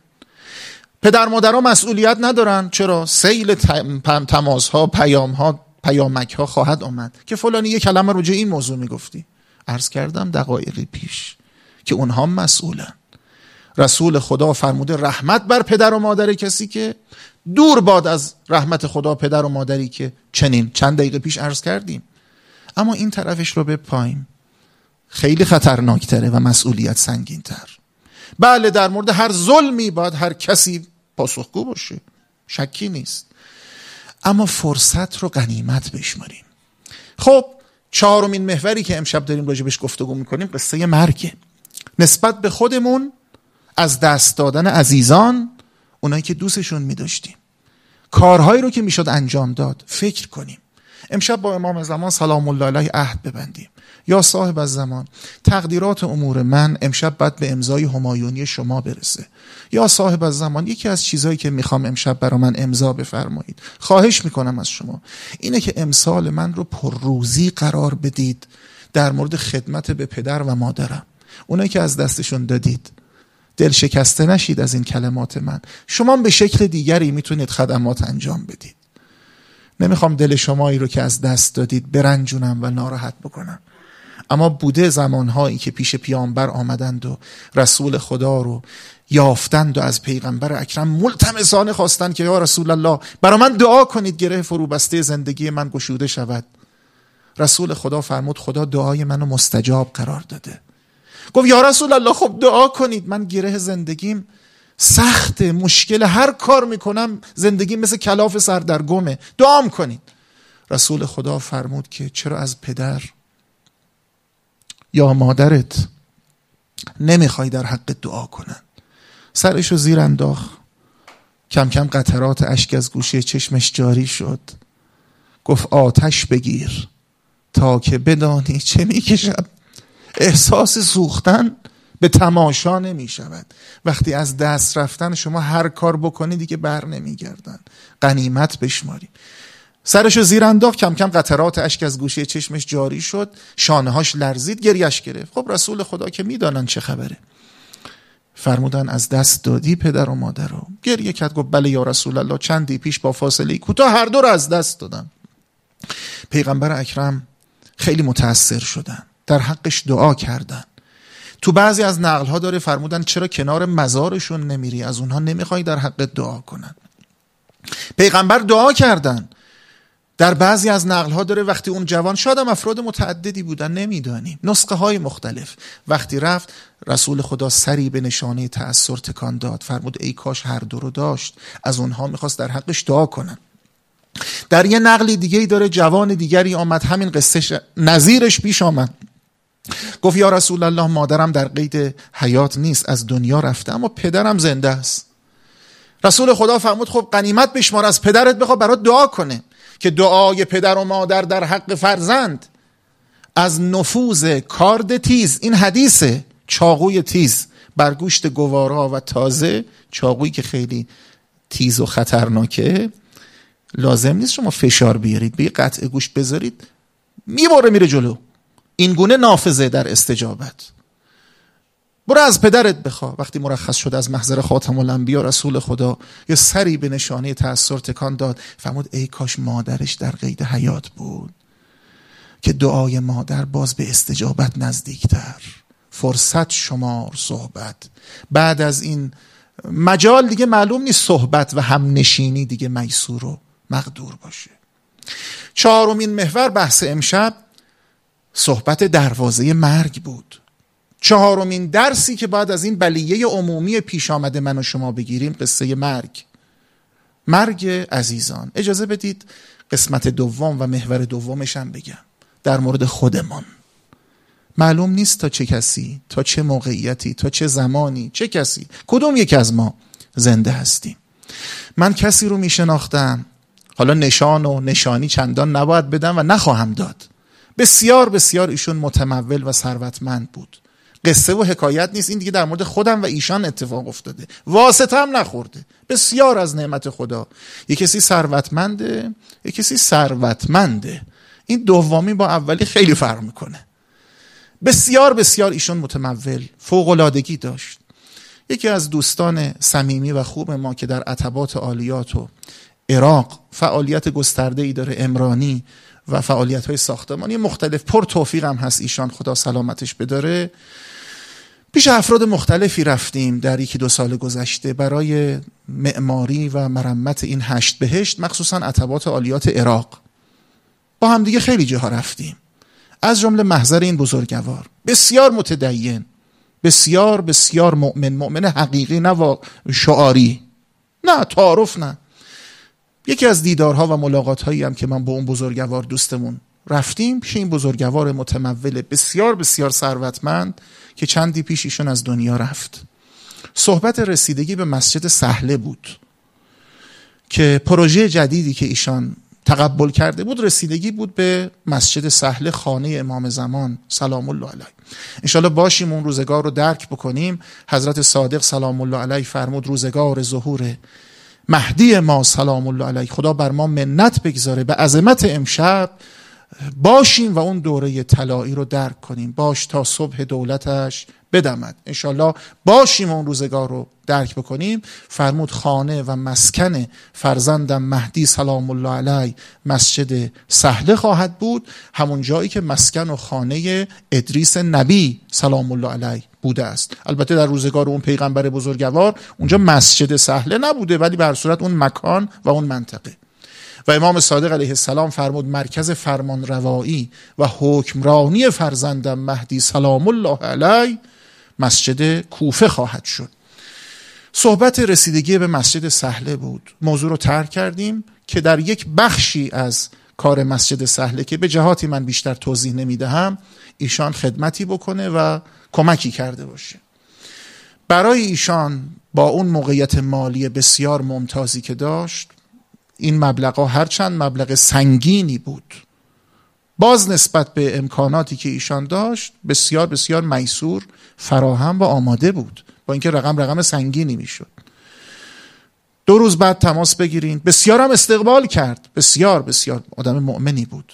A: پدر مادرها مسئولیت ندارن. چرا؟ سیل تماس ها پیام ها پیامک ها خواهد آمد که فلانی یه کلمه رو این موضوع می‌گفتی. عرض کردم دقایقی پیش که اونها مسئولن. رسول خدا فرموده رحمت بر پدر و مادر کسی که دور باد از رحمت خدا پدر و مادری که چنین. چند دقیقه پیش عرض کردیم. اما این طرفش رو به پایین. خیلی خطرناکتره و مسئولیت سنگین تر بله در مورد هر ظلمی باید هر کسی پاسخگو باشه. شکی نیست. اما فرصت رو غنیمت بشماریم. خب چهارمین محوری که امشب داریم راجبش گفتگو می‌کنیم قصه مرگه نسبت به خودمون از دست دادن عزیزان اونایی که دوستشون میداشتیم. کارهایی رو که می‌شد انجام داد فکر کنیم. امشب با امام زمان سلام الله علیه عهد ببندیم. یا صاحب از زمان تقدیرات امور من امشب باید به امضای همایونی شما برسه. یا صاحب از زمان یکی از چیزهایی که می‌خوام امشب برا من امضا بفرمایید. خواهش می‌کنم از شما اینه که امسال من رو پرروزی قرار بدید در مورد خدمت به پدر و مادرم. اونایی که از دستشون دادید. دل شکسته نشید از این کلمات من. شما به شکل دیگری می‌تونید خدمات انجام بدید. نمی‌خوام دل شمایی رو که از دست دادید برنجونم و ناراحت بکنم. اما بوده زمانهایی که پیش پیامبر آمدند و رسول خدا رو یافتند و از پیغمبر اکرم ملتمسانه خواستند که یا رسول الله برا من دعا کنید گره فروبسته زندگی من گشوده شود. رسول خدا فرمود خدا دعای منو مستجاب قرار داده. گفت یا رسول الله خب دعا کنید من گره زندگیم سخت مشکل هر کار می‌کنم زندگی مثل کلاف سردرگمه. دعام کنید. رسول خدا فرمود که چرا از پدر یا مادرت نمی‌خوای در حق دعا کنن. سرشو زیر انداخت. کم کم قطرات اشک از گوشه چشمش جاری شد. گفت آتش بگیر. تا که بدانی چه می‌کشد احساس سوختن به تماشا نمی شود وقتی از دست رفتن شما هر کار بکنی دیگه بر نمیگردن. قنیمت بشماری سرشو زیر انداخت کم کم قطرات اشک از گوشه چشمش جاری شد. شانهاش لرزید گریش گرفت. خب رسول خدا که می‌دانن چه خبره. فرمودن از دست دادی پدر و مادر رو. گریه کرد گفت بله یا رسول الله چندی پیش با فاصله کوتاه هر دو رو از دست دادم. پیغمبر اکرم خیلی متاثر شدن. در حقش دعا کردن. تو بعضی از نقل ها داره فرمودن چرا کنار مزارشون نمیری؟ از اونها نمی‌خوای در حق دعا کنن. پیغمبر دعا کردن. در بعضی از نقل ها داره وقتی اون جوان شادم افراد متعددی بودن نمی‌دانیم. نسخه های مختلف. وقتی رفت رسول خدا سری به نشانه تأثیر تکان داد. فرمود ای کاش هر دو رو داشت. از اونها می‌خواست در حقش دعا کنن در یه نقلی دیگه ای داره جوان دیگری آمد. همین قصه نظیرش پیش آمد. گفت یا رسول الله مادرم در قید حیات نیست. از دنیا رفته اما پدرم زنده است. رسول خدا فرمود خب قنیمت بشمار. از پدرت بخوا برات دعا کنه. که دعای پدر و مادر در حق فرزند. از نفوذ کارد تیز این حدیثه چاقوی تیز بر گوشت گوارا و تازه چاقویی که خیلی تیز و خطرناکه. لازم نیست شما فشار بیارید به قطع گوشت بذارید می‌بره میره جلو. این گونه نافذه در استجابت. برو از پدرت بخوا. وقتی مرخص شد از محضر خاتم الانبیا رسول خدا یه سری به نشانه تأثیر تکان داد. فرمود ای کاش مادرش در قید حیات بود که دعای مادر باز به استجابت نزدیکتر. فرصت شمار صحبت. بعد از این مجال دیگه معلوم نیست صحبت و هم نشینی دیگه میسور و مقدور باشه. چهارمین محور بحث امشب صحبت دروازه مرگ بود. چهارمین درسی که بعد از این بلیه عمومی پیش آمده من و شما بگیریم قصه مرگ. مرگ عزیزان. اجازه بدید قسمت دوم و محور دومش هم بگم. در مورد خودمان. معلوم نیست تا چه کسی تا چه موقعیتی تا چه زمانی چه کسی کدوم یک از ما زنده هستیم. من کسی رو میشناختم. حالا نشان و نشانی چندان نباید بدم و نخواهم داد. بسیار بسیار ایشون متمول و ثروتمند بود. قصه و حکایت نیست. این دیگه در مورد خودم و ایشان اتفاق افتاده. واسطه هم نخورده. بسیار از نعمت خدا. یه کسی ثروتمنده یه کسی ثروتمنده. این دومی با اولی خیلی فرق می‌کنه. بسیار بسیار ایشون متمول فوقلادگی داشت. یکی از دوستان صمیمی و خوب ما که در عتبات عالیات و عراق فعالیت گسترده ای داره امرانی و فعالیت های ساختمانی مختلف پر توفیق هم هست ایشان خدا سلامتش بداره. پیش افراد مختلفی رفتیم در یکی دو سال گذشته. برای معماری و مرمت این هشت بهشت مخصوصا عتبات عالیات عراق با هم دیگه خیلی جاها رفتیم. از جمله محضر این بزرگوار. بسیار متدین بسیار بسیار مؤمن مؤمن حقیقی نه شعاری. نه تعارف نه. یکی از دیدارها و ملاقات هایی هم که من با اون بزرگوار دوستمون رفتیم پیش این بزرگوار متمول بسیار بسیار ثروتمند که چندی پیش ایشون از دنیا رفت. صحبت رسیدگی به مسجد سهله بود که پروژه جدیدی که ایشان تقبل کرده بود رسیدگی بود به مسجد سهل خانه امام زمان سلام الله علیه. انشالله باشیم اون روزگار رو درک بکنیم. حضرت صادق سلام الله علیه فرمود روزگار ظهور مهدی ما سلام الله علیه. خدا بر ما منت بگذاره. به عظمت امشب باشیم و اون دوره طلایی رو درک کنیم. باش تا صبح دولتش بدمد. انشالله باشیم اون روزگار رو درک بکنیم. فرمود خانه و مسکن فرزندم مهدی سلام الله علی مسجد سهله خواهد بود. همون جایی که مسکن و خانه ادریس نبی سلام الله علی بوده است. البته در روزگار اون پیغمبر بزرگوار اونجا مسجد سهله نبوده ولی به صورت اون مکان و اون منطقه. و امام صادق علیه السلام فرمود مرکز فرمان روایی و حکمرانی فرزندم مهدی سلام الله علی مسجد کوفه خواهد شد. صحبت رسیدگی به مسجد سهله بود. موضوع رو ترک کردیم که در یک بخشی از کار مسجد سهله که به جهاتی من بیشتر توضیح نمی‌دهم ایشان خدمتی بکنه و کمکی کرده باشه. برای ایشان با اون موقعیت مالی بسیار ممتازی که داشت این مبلغ ها هرچند مبلغ سنگینی بود. باز نسبت به امکاناتی که ایشان داشت بسیار بسیار میسور فراهم و آماده بود. با اینکه رقم رقم سنگینی می‌شد. دو روز بعد تماس بگیرین. بسیار هم استقبال کرد. بسیار بسیار آدم مؤمنی بود.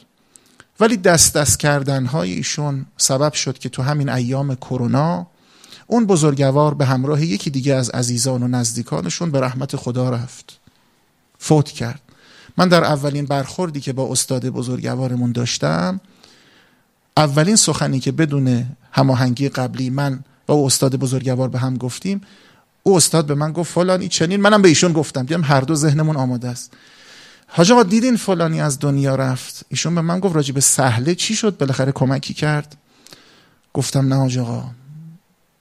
A: ولی دست دست کردن های ایشون سبب شد که تو همین ایام کرونا اون بزرگوار به همراه یکی دیگه از عزیزان و نزدیکانشون به رحمت خدا رفت. فوت کرد. من در اولین برخوردی که با استاد بزرگوارمون داشتم اولین سخنی که بدون هماهنگی قبلی من و استاد بزرگوار به هم گفتیم او استاد به من گفت فلانی چنین. منم به ایشون گفتم. دیدم هر دو ذهنمون آماده است. حاج دیدین فلانی از دنیا رفت؟ ایشون به من گفت راجی به سهله چی شد؟ بالاخره کمکی کرد. گفتم نه حاج آقا.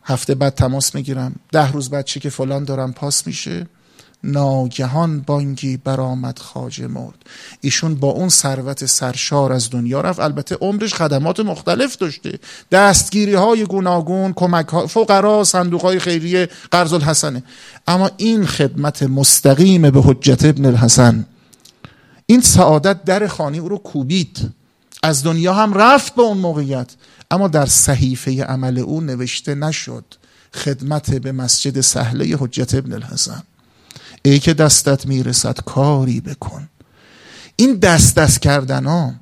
A: هفته بعد تماس می‌گیرم. ده روز بعد چی که فلان دارم پاس میشه. ناگهان بانگی برآمد خاجه مرد. ایشون با اون ثروت سرشار از دنیا رفت. البته عمرش خدمات مختلف داشته. دستگیری های گوناگون کمک ها فقرا صندوق های خیریه قرض الحسنه اما این خدمت مستقیم به حجت ابن الحسن. این سعادت در خانه او رو کوبید. از دنیا هم رفت به اون موقعیت. اما در صحیفه عمل او نوشته نشد. خدمت به مسجد سهله حجت ابن الحسن. ای که دستت می‌رسد کاری بکن. این دست دست کردن ها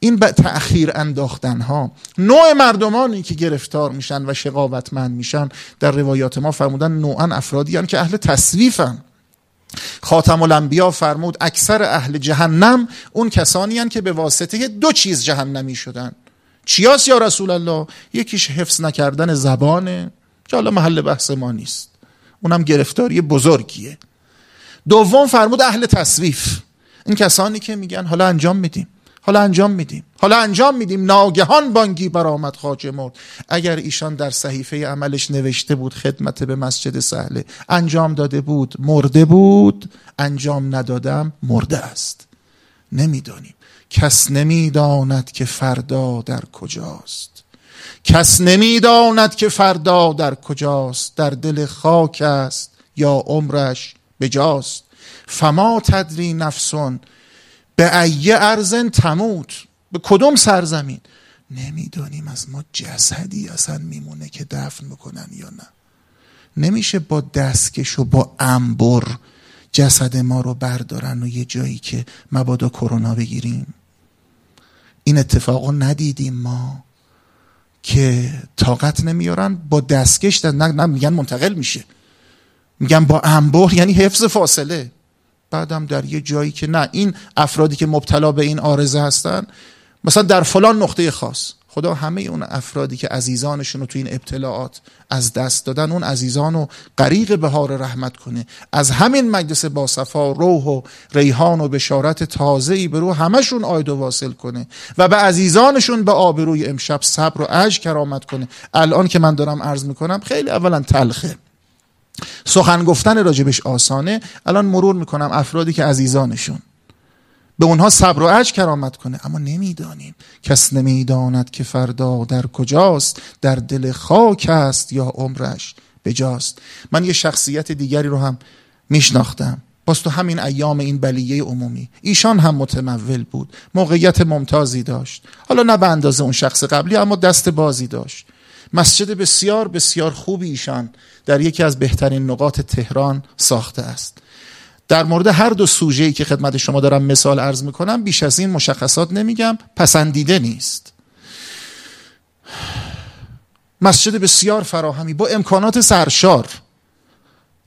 A: این به تأخیر انداختن ها نوع مردمانی که گرفتار میشن و شقاوتمند میشن در روایات ما فرمودن نوعا افرادی هن که اهل تصویفن خاتم الانبیا فرمود اکثر اهل جهنم اون کسانی هن که به واسطه دو چیز جهنمی شدن. چیاس یا رسول الله؟ یکیش حفظ نکردن زبانه که حالا محل بحث ما نیست. اونم گرفتاری بزرگیه. دوم فرمود اهل تصویف این کسانی که میگن حالا انجام میدیم حالا انجام میدیم حالا انجام میدیم. ناگهان بانگی برآمد خاجه مرد. اگر ایشان در صحیفه عملش نوشته بود خدمت به مسجد سهله انجام داده بود مرده بود. انجام ندادم مرده است. نمی‌دانیم. کس نمی‌داند که فردا در کجاست. کس نمی‌داند که فردا در کجاست در دل خاک است یا عمرش بجاست. فما تدری نفسون به ایه ارزن تموت. به کدوم سرزمین؟ نمی‌دانیم از ما جسدی اصلا میمونه که دفن می‌کنن یا نه. نمیشه با دستکش و با انبر جسد ما رو بردارن و یه جایی که مبادا کرونا بگیریم. این اتفاق ندیدیم ما. که طاقت نمیارن با دستکش نه, نه میگن منتقل میشه. میگن با انبر یعنی حفظ فاصله. بعدم در یه جایی که نه این افرادی که مبتلا به این آرزه هستن مثلا در فلان نقطه خاص. خدا همه اون افرادی که عزیزانشون رو تو این ابتلاعات از دست دادن اون عزیزان رو غریق بهار رحمت کنه. از همین مجلس باصفا روح و ریحان و بشارت تازه‌ای به رو همشون آید و واصل کنه و به عزیزانشون به آبروی امشب صبر و عج کرامت کنه. الان که من دارم عرض می‌کنم خیلی اولا تلخه. سخن گفتن راجبش آسانه. الان مرور می‌کنم افرادی که عزیزانشون. به اونها صبر و عج کرامت کنه. اما نمی‌دانیم کس نمی‌داند که فردا در کجاست در دل خاک است یا عمرش بجاست. من یه شخصیت دیگری رو هم میشناختم. باز تو همین ایام این بلیه عمومی. ایشان هم متمول بود. موقعیت ممتازی داشت. حالا نه به اندازه اون شخص قبلی اما دست بازی داشت. مسجد بسیار بسیار خوبی ایشان در یکی از بهترین نقاط تهران ساخته است. در مورد هر دو سوژه‌ای که خدمت شما دارم مثال عرض می‌کنم بیش از این مشخصات نمیگم پسندیده نیست. مسجد بسیار فراهمی با امکانات سرشار.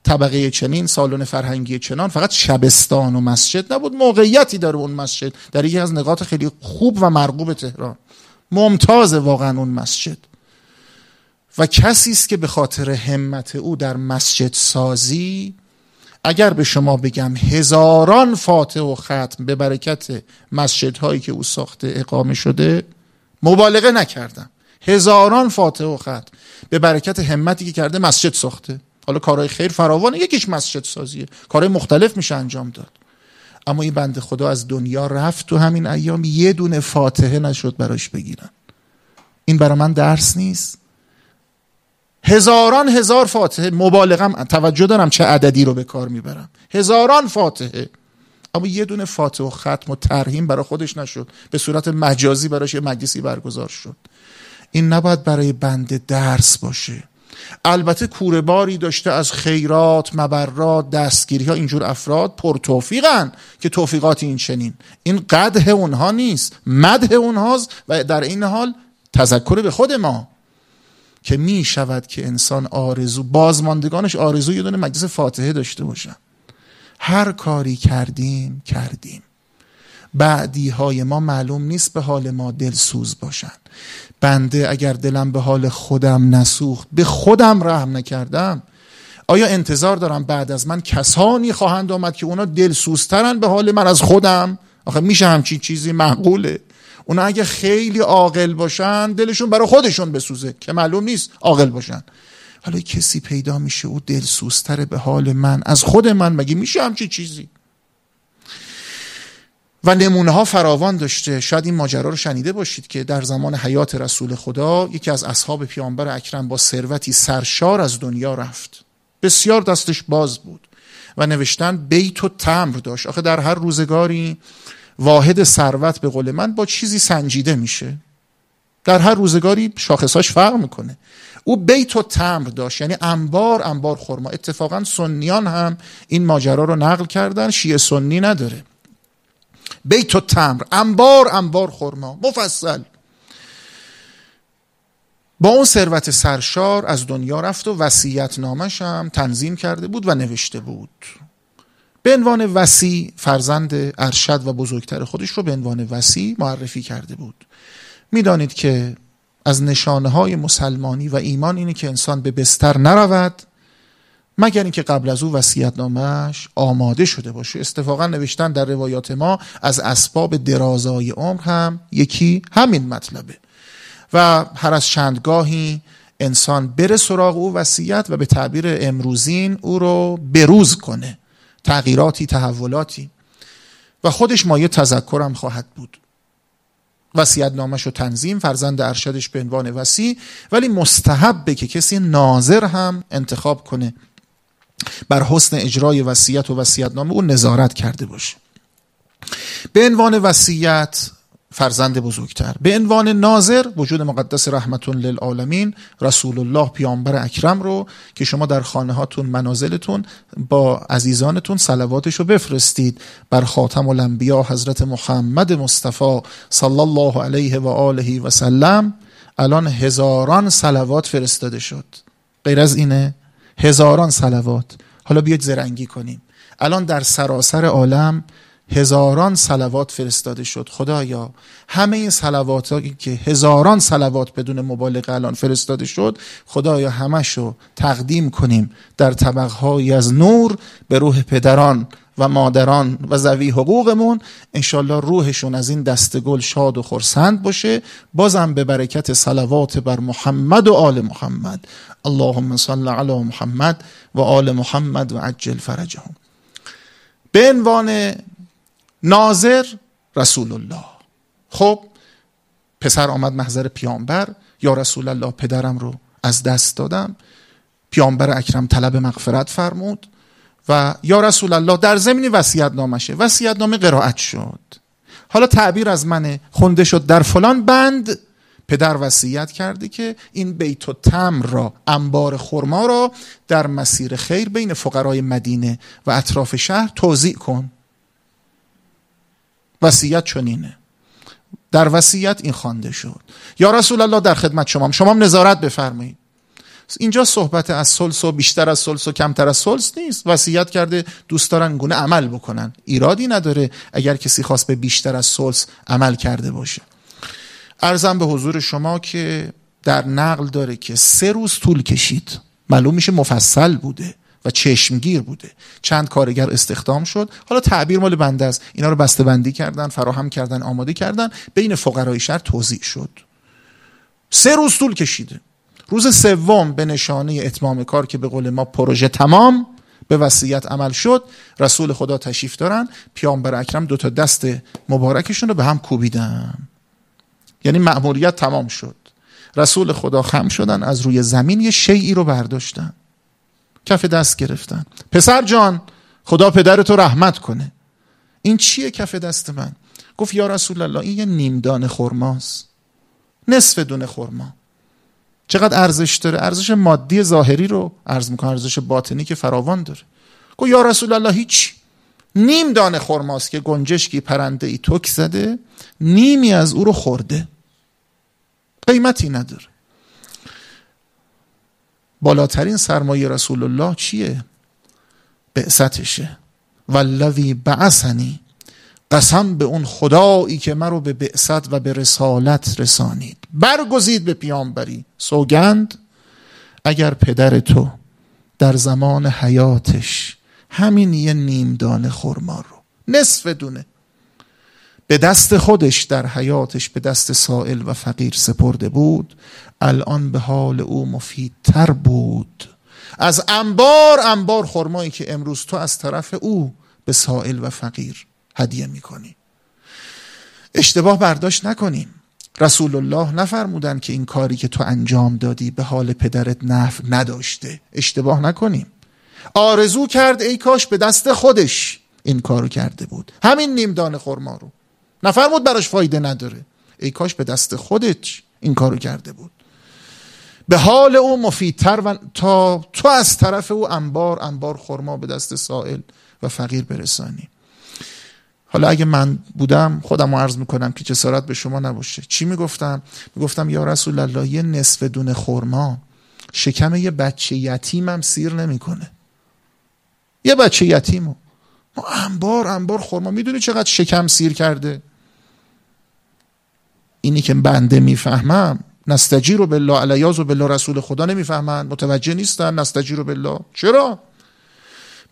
A: طبقه چنین سالن فرهنگی چنان فقط شبستان و مسجد نبود. موقعیتی داره اون مسجد در یکی از نقاط خیلی خوب و مرغوب تهران. ممتاز واقعا اون مسجد. و کسی است که به خاطر همت او در مسجد سازی اگر به شما بگم هزاران فاتح و ختم به برکت مسجدهایی که او ساخته اقامه شده مبالغه نکردم. هزاران فاتح و ختم به برکت همتی که کرده مسجد ساخته. حالا کارهای خیر فراوانه یکیش مسجد سازیه. کارهای مختلف میشه انجام داد. اما این بند خدا از دنیا رفت تو همین ایام یه دونه فاتحه نشد براش بگیرن. این برای من درس نیست. هزاران هزار فاتحه مبالغم توجه دارم چه عددی رو به کار می‌برم. هزاران فاتحه. اما یه دونه فاتحه و ختم و ترهیم برای خودش نشد. به صورت مجازی براش یه مجلسی برگزار شد. این نباید برای بنده درس باشه. البته کوره داشته از خیرات مبرات دستگیری ها اینجور افراد پر توفیقن که توفیقات این چنین. این قده اونها نیست. مده اونهاست و در این حال تذکر به خود ما. که می شود که انسان آرزو بازماندگانش آرزو یه دونه مجلس فاتحه داشته باشن هر کاری کردیم کردیم. بعدی های ما معلوم نیست به حال ما دلسوز باشن. بنده اگر دلم به حال خودم نسوخت به خودم رحم نکردم. آیا انتظار دارم بعد از من کسانی خواهند آمد که اونا دلسوزترن به حال من از خودم؟ آخه میشه همچین چیزی؟ معقوله. اونا اگه خیلی عاقل باشن دلشون برای خودشون بسوزه که معلوم نیست عاقل باشن. حالا کسی پیدا میشه او دلسوزتر به حال من. از خود من مگه میشه همچی چیزی؟ و نمونه ها فراوان داشته. شاید این ماجرا رو شنیده باشید که در زمان حیات رسول خدا یکی از اصحاب پیامبر اکرم با ثروتی سرشار از دنیا رفت. بسیار دستش باز بود و نوشتن بیت و تمر داشت. آخه در هر روزگاری واحد ثروت به قول من با چیزی سنجیده میشه. در هر روزگاری شاخصاش فرق می‌کنه. او بیت و تمر داشت یعنی انبار انبار خورما اتفاقا سنیان هم این ماجرا رو نقل کردن شیعه سنی نداره. بیت و تمر انبار انبار خورما مفصل. با اون ثروت سرشار از دنیا رفت و وسیعت نامش هم تنظیم کرده بود و نوشته بود. به عنوان وسی فرزند ارشد و بزرگتر خودش رو به عنوان وسی معرفی کرده بود. می‌دانید که از نشانه های مسلمانی و ایمان اینه که انسان به بستر نرود مگر اینکه قبل از او وصیت نامش آماده شده باشه. استفاقا نوشتن در روایات ما از اسباب درازای عمر هم یکی همین مطلبه. و هر از چندگاهی انسان بره سراغ او وصیت و به تعبیر امروزین او رو بروز کنه. تغییراتی تحولاتی. و خودش مایه تذکرم خواهد بود. وصیت نامش و تنظیم فرزند ارشدش به عنوان وسی ولی مستحبه که کسی ناظر هم انتخاب کنه بر حسن اجرای وصیت و وصیت نامه او نظارت کرده باشه. به عنوان وصیت فرزند بزرگتر. به عنوان ناظر وجود مقدس رحمتون للعالمین رسول الله پیامبر اکرم رو که شما در خانه هاتون منازلتون با عزیزانتون صلواتش رو بفرستید بر خاتم الانبیا حضرت محمد مصطفی صلی الله علیه و آله و سلم. الان هزاران صلوات فرستاده شد. غیر از اینه هزاران صلوات. حالا بیاید زرنگی کنیم. الان در سراسر عالم هزاران سلوات فرستاده شد. خدایا همه سلوات که هزاران سلوات بدون مبالغه الان فرستاده شد خدایا همشو تقدیم کنیم در طبقهایی از نور به روح پدران و مادران و زوی حقوقمون. انشالله روحشون از این دستگل شاد و خرسند باشه. بازم به برکت سلوات بر محمد و آل محمد. اللهم صل علی محمد و آل محمد و عجل فرجهم. به عنوان ناظر رسول الله خب پسر آمد محضر پیامبر یا رسول الله پدرم رو از دست دادم. پیامبر اکرم طلب مغفرت فرمود و یا رسول الله در زمینی وصیت نامشه وصیت نامه قرائت شد. حالا تعبیر از منه. خونده شد در فلان بند. پدر وصیت کرده که این بیت و تمر را انبار خرما را در مسیر خیر بین فقرای مدینه و اطراف شهر توضیح کن. وصیت چنینه. در وصیت این خوانده شد. یا رسول الله در خدمت شما شما نظارت بفرمایید. اینجا صحبت از سلس و بیشتر از سلس و کمتر از سلس نیست. وصیت کرده دوست دارن گونه عمل بکنن. ایرادی نداره اگر کسی خواست به بیشتر از سلس عمل کرده باشه. ارزم به حضور شما که در نقل داره که سه روز طول کشید. معلوم میشه مفصل بوده. و چشمگیر بوده. چند کارگر استخدام شد. حالا تعبیر مال بنده است. اینا رو بسته بندی کردن فراهم کردن آماده کردن. بین فقرای شهر توضیح شد. سه روز طول کشیده. روز سوم به نشانه اتمام کار که به قول ما پروژه تمام به وصیت عمل شد. رسول خدا تشریف دارن. پیامبر اکرم دو تا دست مبارکشون رو به هم کوبیدن. یعنی مأموریت تمام شد. رسول خدا خم شدن از روی زمین یه شیعی رو برداشتن. کف دست گرفتن. پسر جان خدا پدرتو رحمت کنه. این چیه کف دست من؟ گفت یا رسول الله این یه نیم دانه خرماست. نصف دونه خرما. چقدر ارزش داره؟ ارزش مادی ظاهری رو ارز می‌کنه ارزش باطنی که فراوان داره. گفت یا رسول الله هیچ. نیم دانه خرماست که گنجشکی پرنده ای توک زده نیمی از او رو خورده. قیمتی نداره. بالاترین سرمایه رسول الله چیه؟ بعثتشه. والذی بعثنی. قسم به اون خدایی که مرا به بعثت و به رسالت رسانید. برگزید به پیامبری. سوگند اگر پدر تو در زمان حیاتش همین یه نیم دانه خرما رو نصف دونه به دست خودش در حیاتش به دست سائل و فقیر سپرده بود الان به حال او مفیدتر بود. از انبار انبار خرمایی که امروز تو از طرف او به سائل و فقیر هدیه می‌کنی. اشتباه برداشت نکنیم. رسول الله نفرمودن که این کاری که تو انجام دادی به حال پدرت نفع نداشته. اشتباه نکنیم. آرزو کرد ای کاش به دست خودش این کارو کرده بود. همین نیم دانه خورما رو. نفرمود براش فایده نداره. ای کاش به دست خودش این کارو کرده بود. به حال او مفیدتر و تا تو از طرف او انبار انبار خورما به دست سائل و فقیر برسانی. حالا اگه من بودم خودم رو عرض می‌کنم که جسارت به شما نباشه. چی می‌گفتم؟ می‌گفتم یا رسول الله یه نصف دونه خورما شکم یه بچه یتیمم سیر نمی‌کنه. یه بچه یتیمو. ما انبار انبار خورما می‌دونی چقدر شکم سیر کرده؟ اینی که بنده می‌فهمم نستجی رو بالله علیاز و بالله رسول خدا نمی‌فهمن متوجه نیستن نستجی رو بالله. چرا؟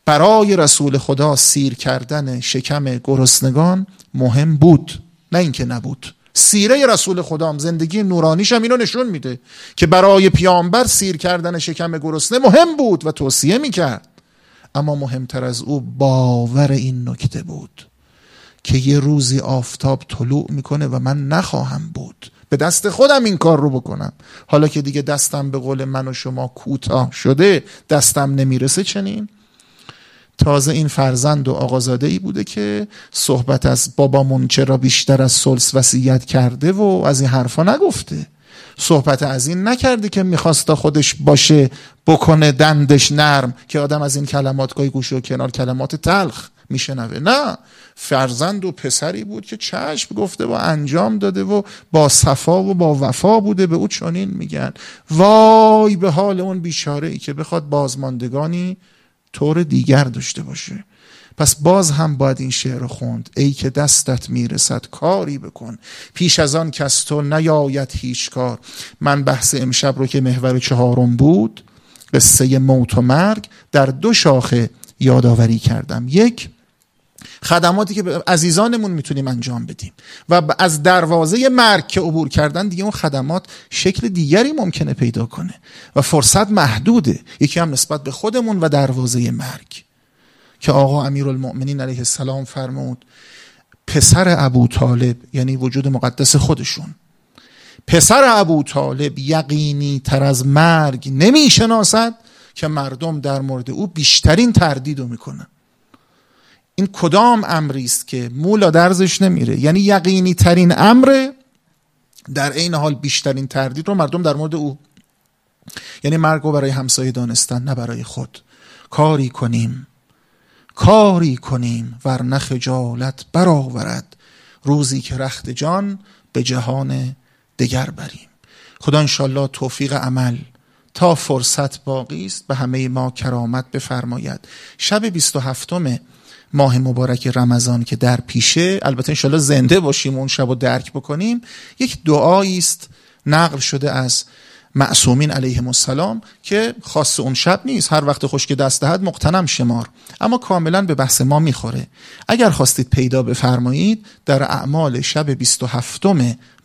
A: برای رسول خدا سیر کردن شکم گرسنگان مهم بود نه اینکه نبود. سیره رسول خدا هم زندگی نورانیش هم اینو نشون میده که برای پیامبر سیر کردن شکم گرسنه مهم بود و توصیه می‌کرد. اما مهمتر از او باور این نکته بود. که یه روزی آفتاب طلوع می‌کنه و من نخواهم بود. به دست خودم این کار رو بکنم. حالا که دیگه دستم به قول من و شما کوتاه شده دستم نمی‌رسه چنین. تازه این فرزند و آقازاده ای بوده که صحبت از بابامون چرا بیشتر از سلس وسیعت کرده و از این حرفا نگفته. صحبت از این نکرده که می‌خواست خودش باشه بکنه دندش نرم که آدم از این کلمات گوشه و کنار کلمات تلخ. میشنوه. نه فرزند و پسری بود که چشم گفته و انجام داده و با صفا و با وفا بوده. به او چنین میگن. وای به حال اون بیچاره ای که بخواد بازماندگانی طور دیگر داشته باشه. پس باز هم باید این شعر رو خوند. ای که دستت می‌رسد کاری بکن. پیش از آن کس تو نیاید هیچ کار. من بحث امشب رو که محور چهارم بود قصه موت و مرگ در دو شاخه یادآوری کردم. یک خدماتی که به عزیزانمون می‌تونیم انجام بدیم. و از دروازه مرگ که عبور کردن دیگه اون خدمات شکل دیگری ممکنه پیدا کنه. و فرصت محدوده. یکی هم نسبت به خودمون و دروازه مرگ. که آقا امیرالمؤمنین علیه السلام فرمود پسر ابو طالب یعنی وجود مقدس خودشون. پسر ابو طالب یقینی تر از مرگ نمی‌شناسد که مردم در مورد او بیشترین تردید رو می‌کنن. این کدام امری است که مولا درزش نمیره؟ یعنی یقینی ترین امر در عین حال بیشترین تردید رو مردم در مورد او یعنی مرگ برای همسایه دانستن نه برای خود. کاری کنیم. کاری کنیم ورنه خجالت برآورد. روزی که رخت جان به جهان دگر بریم. خدا انشالله توفیق عمل تا فرصت باقی است. به همه ما کرامت بفرماید. شب 27 ماه مبارک رمضان که در پیشه البته انشالله زنده باشیم اون شب رو درک بکنیم یک دعایی است نقل شده از معصومین علیهم السلام که خاص اون شب نیست هر وقت خوش که دست دهد مقتنم شمار. اما کاملا به بحث ما می‌خوره. اگر خواستید پیدا بفرمایید در اعمال شب 27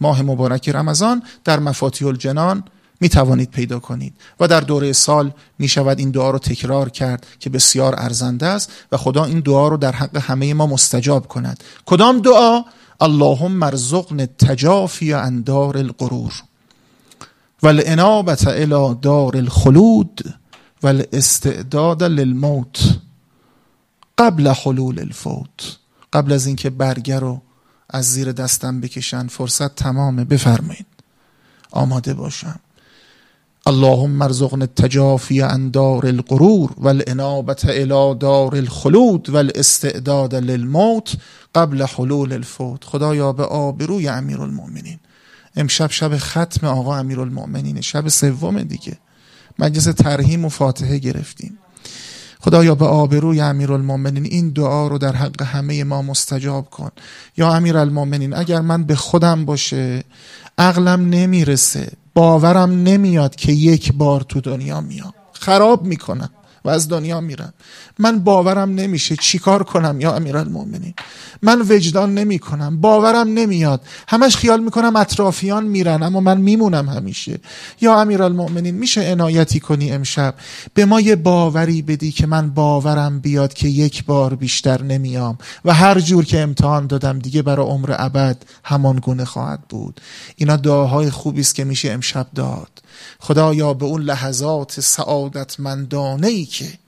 A: ماه مبارک رمضان در مفاتیح الجنان می توانید پیدا کنید. و در دوره سال می شود این دعا رو تکرار کرد که بسیار ارزنده است و خدا این دعا رو در حق همه ما مستجاب کند. کدام دعا؟ اللهم مرزقن تجافی عن دار الغرور والانابت الى دار الخلود والاستعداد للموت قبل حلول الفوت. قبل از اینکه برگر رو از زیر دستم بکشن فرصت تمامه. بفرمایید. آماده باشم. اللهم ارزقنا التجافی عن دار الغرور والانابت الى دار الخلود والاستعداد للموت قبل حلول الفوت. خدایا به آبروی امیرالمؤمنین. امشب شب ختم آقا امیرالمؤمنین شب سوم دیگه. مجلس ترهیم و فاتحه گرفتیم. خدایا به آبروی امیرالمؤمنین این دعا رو در حق همه ما مستجاب کن. یا امیرالمؤمنین اگر من به خودم باشه عقلم نمی‌رسه. باورم نمیاد که یک بار تو دنیا میام. خراب می‌کنم. و از دنیا میرم من باورم نمیشه چیکار کنم یا امیرالمؤمنین. من وجدان نمی کنم باورم نمیاد. همش خیال می‌کنم اطرافیان میرن اما من میمونم همیشه. یا امیرالمؤمنین میشه عنایتی کنی امشب؟ به ما یه باوری بدی که من باورم بیاد که یک بار بیشتر نمیام. و هر جور که امتحان دادم دیگه برای عمر ابد همان گونه خواهد بود. اینا دعاهای خوبی است که میشه امشب داد. خدایا به اون لحظات سعادتمندانه ای که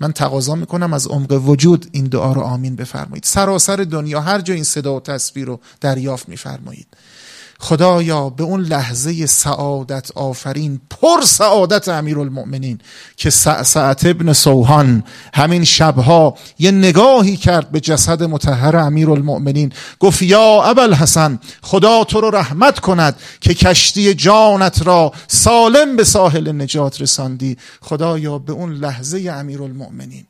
A: من تقاضا می‌کنم از عمق وجود این دعا رو آمین بفرمایید. سراسر دنیا هر جا این صدا و تصویر رو دریافت میفرمایید. خدایا به اون لحظه سعادت آفرین. پر سعادت امیرالمؤمنین که سعت ابن سوهان همین شبها یه نگاهی کرد به جسد متحر امیرالمؤمنین. گفت یا ابل حسن خدا تو رو رحمت کند که کشتی جانت را سالم به ساحل نجات رساندی. خدایا به اون لحظه امیرالمؤمنین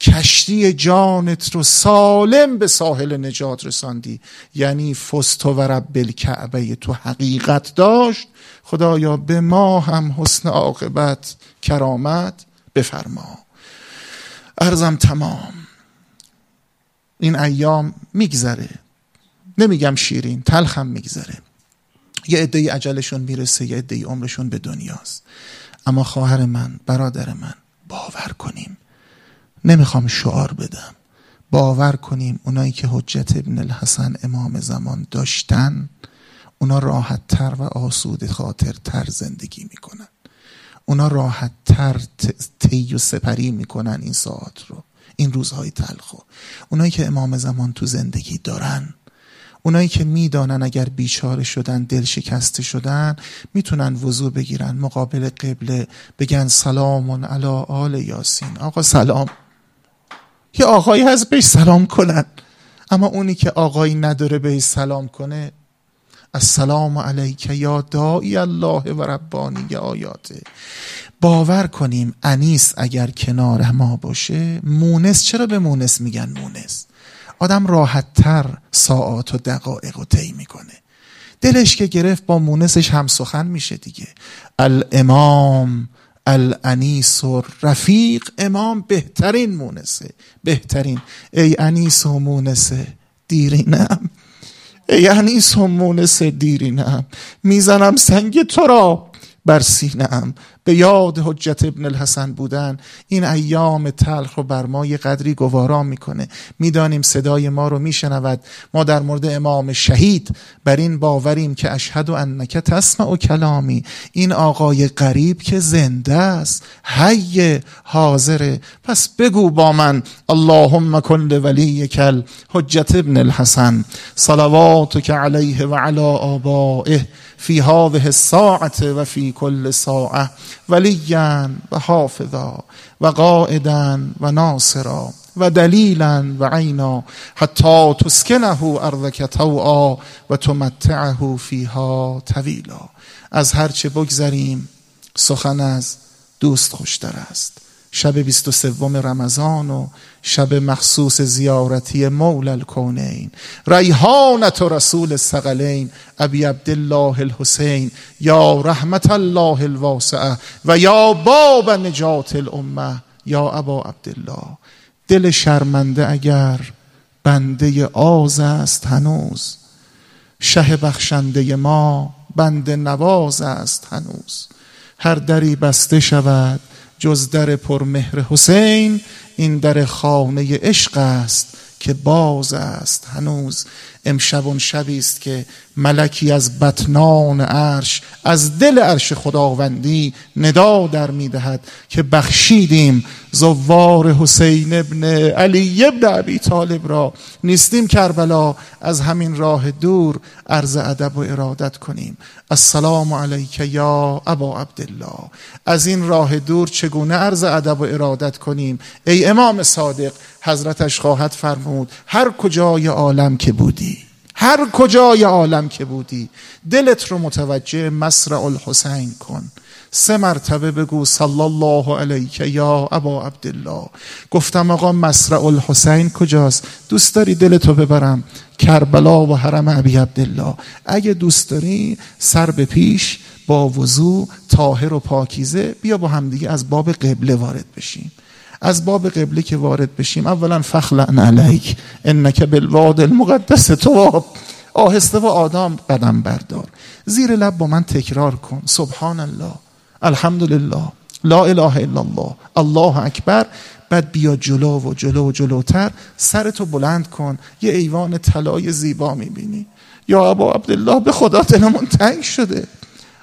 A: کشتی جانت رو سالم به ساحل نجات رساندی. یعنی فست و رب الکعبه تو حقیقت داشت. خدایا به ما هم حسن عاقبت کرامت بفرما. ارزم تمام. این ایام میگذره. نمیگم شیرین تلخم میگذره. یه عده عجلشون می‌رسه یه عده عمرشون به دنیاست. اما خواهر من برادر من باور کنیم. نمی‌خوام شعار بدم. باور کنیم اونایی که حجت ابن الحسن امام زمان داشتن اونا راحت تر و آسود خاطر تر زندگی می‌کنن. اونا راحت تر طی و سپری می‌کنن این ساعت رو این روزهای تلخو اونایی که امام زمان تو زندگی دارن اونایی که می‌دانن اگر بیچاره شدن دل شکسته شدن می‌تونن وضوع بگیرن مقابل قبله بگن سلام علی آل یاسین. آقا سلام. یه آقایی هست بهش سلام کنن. اما اونی که آقایی نداره بهش سلام کنه السلام علیک یا دائی الله و ربانی آیاته. باور کنیم انیس اگر کنار ما باشه مونس چرا به مونس میگن مونس؟ آدم راحت تر ساعات و دقایق و طی می‌کنه. دلش که گرفت با مونسش هم سخن میشه دیگه. الامام الانیس و رفیق امام بهترین مونسه. بهترین. ای انیس و مونسه دیرینم. ای انیس و مونسه دیرینم. می‌زنم سنگ تو را. بر سینم به یاد حجت ابن الحسن بودن این ایام تلخ رو بر ما یه قدری گوارا می‌کنه. می‌دانیم صدای ما رو میشنود. ما در مورد امام شهید بر این باوریم که اشهد و انک تسمع و کلامی. این آقای قریب که زنده است. حی حاضره پس بگو با من اللهم کن ولی کل حجت ابن الحسن. صلواتک علیه و علی آبائه. فی هذه الساعه و فی کل ساعه ولیا و حافظا و قائدا و ناصرا و دلیلا و عینا حتی تسکنه ارضک توعا و تمتعه فیها طویلا. از هرچه بگذریم سخن از دوست خوشتر است. شب 23 رمضان و شب مخصوص زیارتی مولا الکونین. ریحانت و رسول الثقلین ابی عبدالله الحسین. یا رحمت الله الواسعه و یا باب نجات الامه یا ابا عبدالله دل شرمنده اگر بنده آز است هنوز. شه بخشنده ما بنده نواز است هنوز. هر دری بسته شود جز در پرمهر حسین این در خانه عشق است که باز است. هنوز امشب اون شبی است که ملکی از بطنان عرش از دل عرش خداوندی ندا در می‌دهد که بخشیدیم زوار حسین ابن علی ابن ابی طالب را. نیستیم کربلا از همین راه دور عرض ادب و ارادت کنیم. السلام علیک یا ابا عبدالله. از این راه دور چگونه عرض ادب و ارادت کنیم؟ ای امام صادق حضرتش خواهد فرمود هر کجای عالم که بودی. هر کجای عالم که بودی دلت رو متوجه مسرع الحسین کن. سه مرتبه بگو صلی الله علیک یا ابا عبدالله. گفتم آقا مسرع الحسین کجاست؟ دوست داری دلتو ببرم؟ کربلا و حرم ابی عبدالله. اگه دوست داری سر به پیش با وضوع طاهر و پاکیزه بیا با همدیگه از باب قبله وارد بشیم. از باب قبله که وارد بشیم اولا فخلعن علیک انک بالواد المقدس تواب. آهسته و آدم قدم بردار. زیر لب با من تکرار کن. سبحان الله الحمدلله. لا اله الا الله. الله اکبر. بعد بیا جلو و جلو و جلوتر. سرتو بلند کن. یه ایوان طلای زیبا می‌بینی. یا ابا عبدالله به خدا دلمون تنگ شده.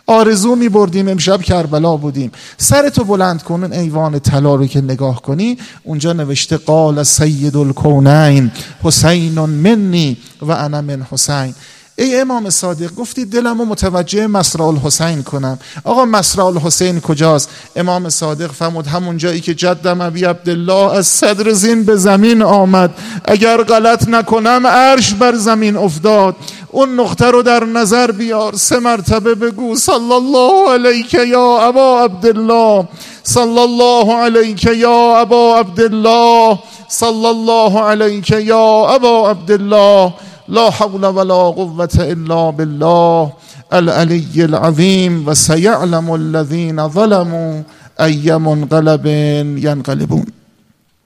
A: آرزو می بردیم امشب کربلا بودیم. سرتو بلند کن ایوان طلا رو که نگاه کنی. اونجا نوشته قال سید الکونین حسین منی و انا من حسین. ای امام صادق گفتی دلمو متوجه مسرع الحسین کنم. آقا مسرع الحسین کجاست؟ امام صادق فرمود همون جایی که جدم ابی عبدالله از صدر زین به زمین آمد. اگر غلط نکنم عرش بر زمین افتاد. اون نقطه رو در نظر بیار. سه مرتبه بگو صلی الله علیک یا ابا عبدالله. صلی الله علیک یا ابا عبدالله. صلی الله علیک یا ابا عبدالله. لا حول ولا قوة إلا بالله العلي العظيم وسيعلم الذين ظلموا أي منقلب ينقلبون.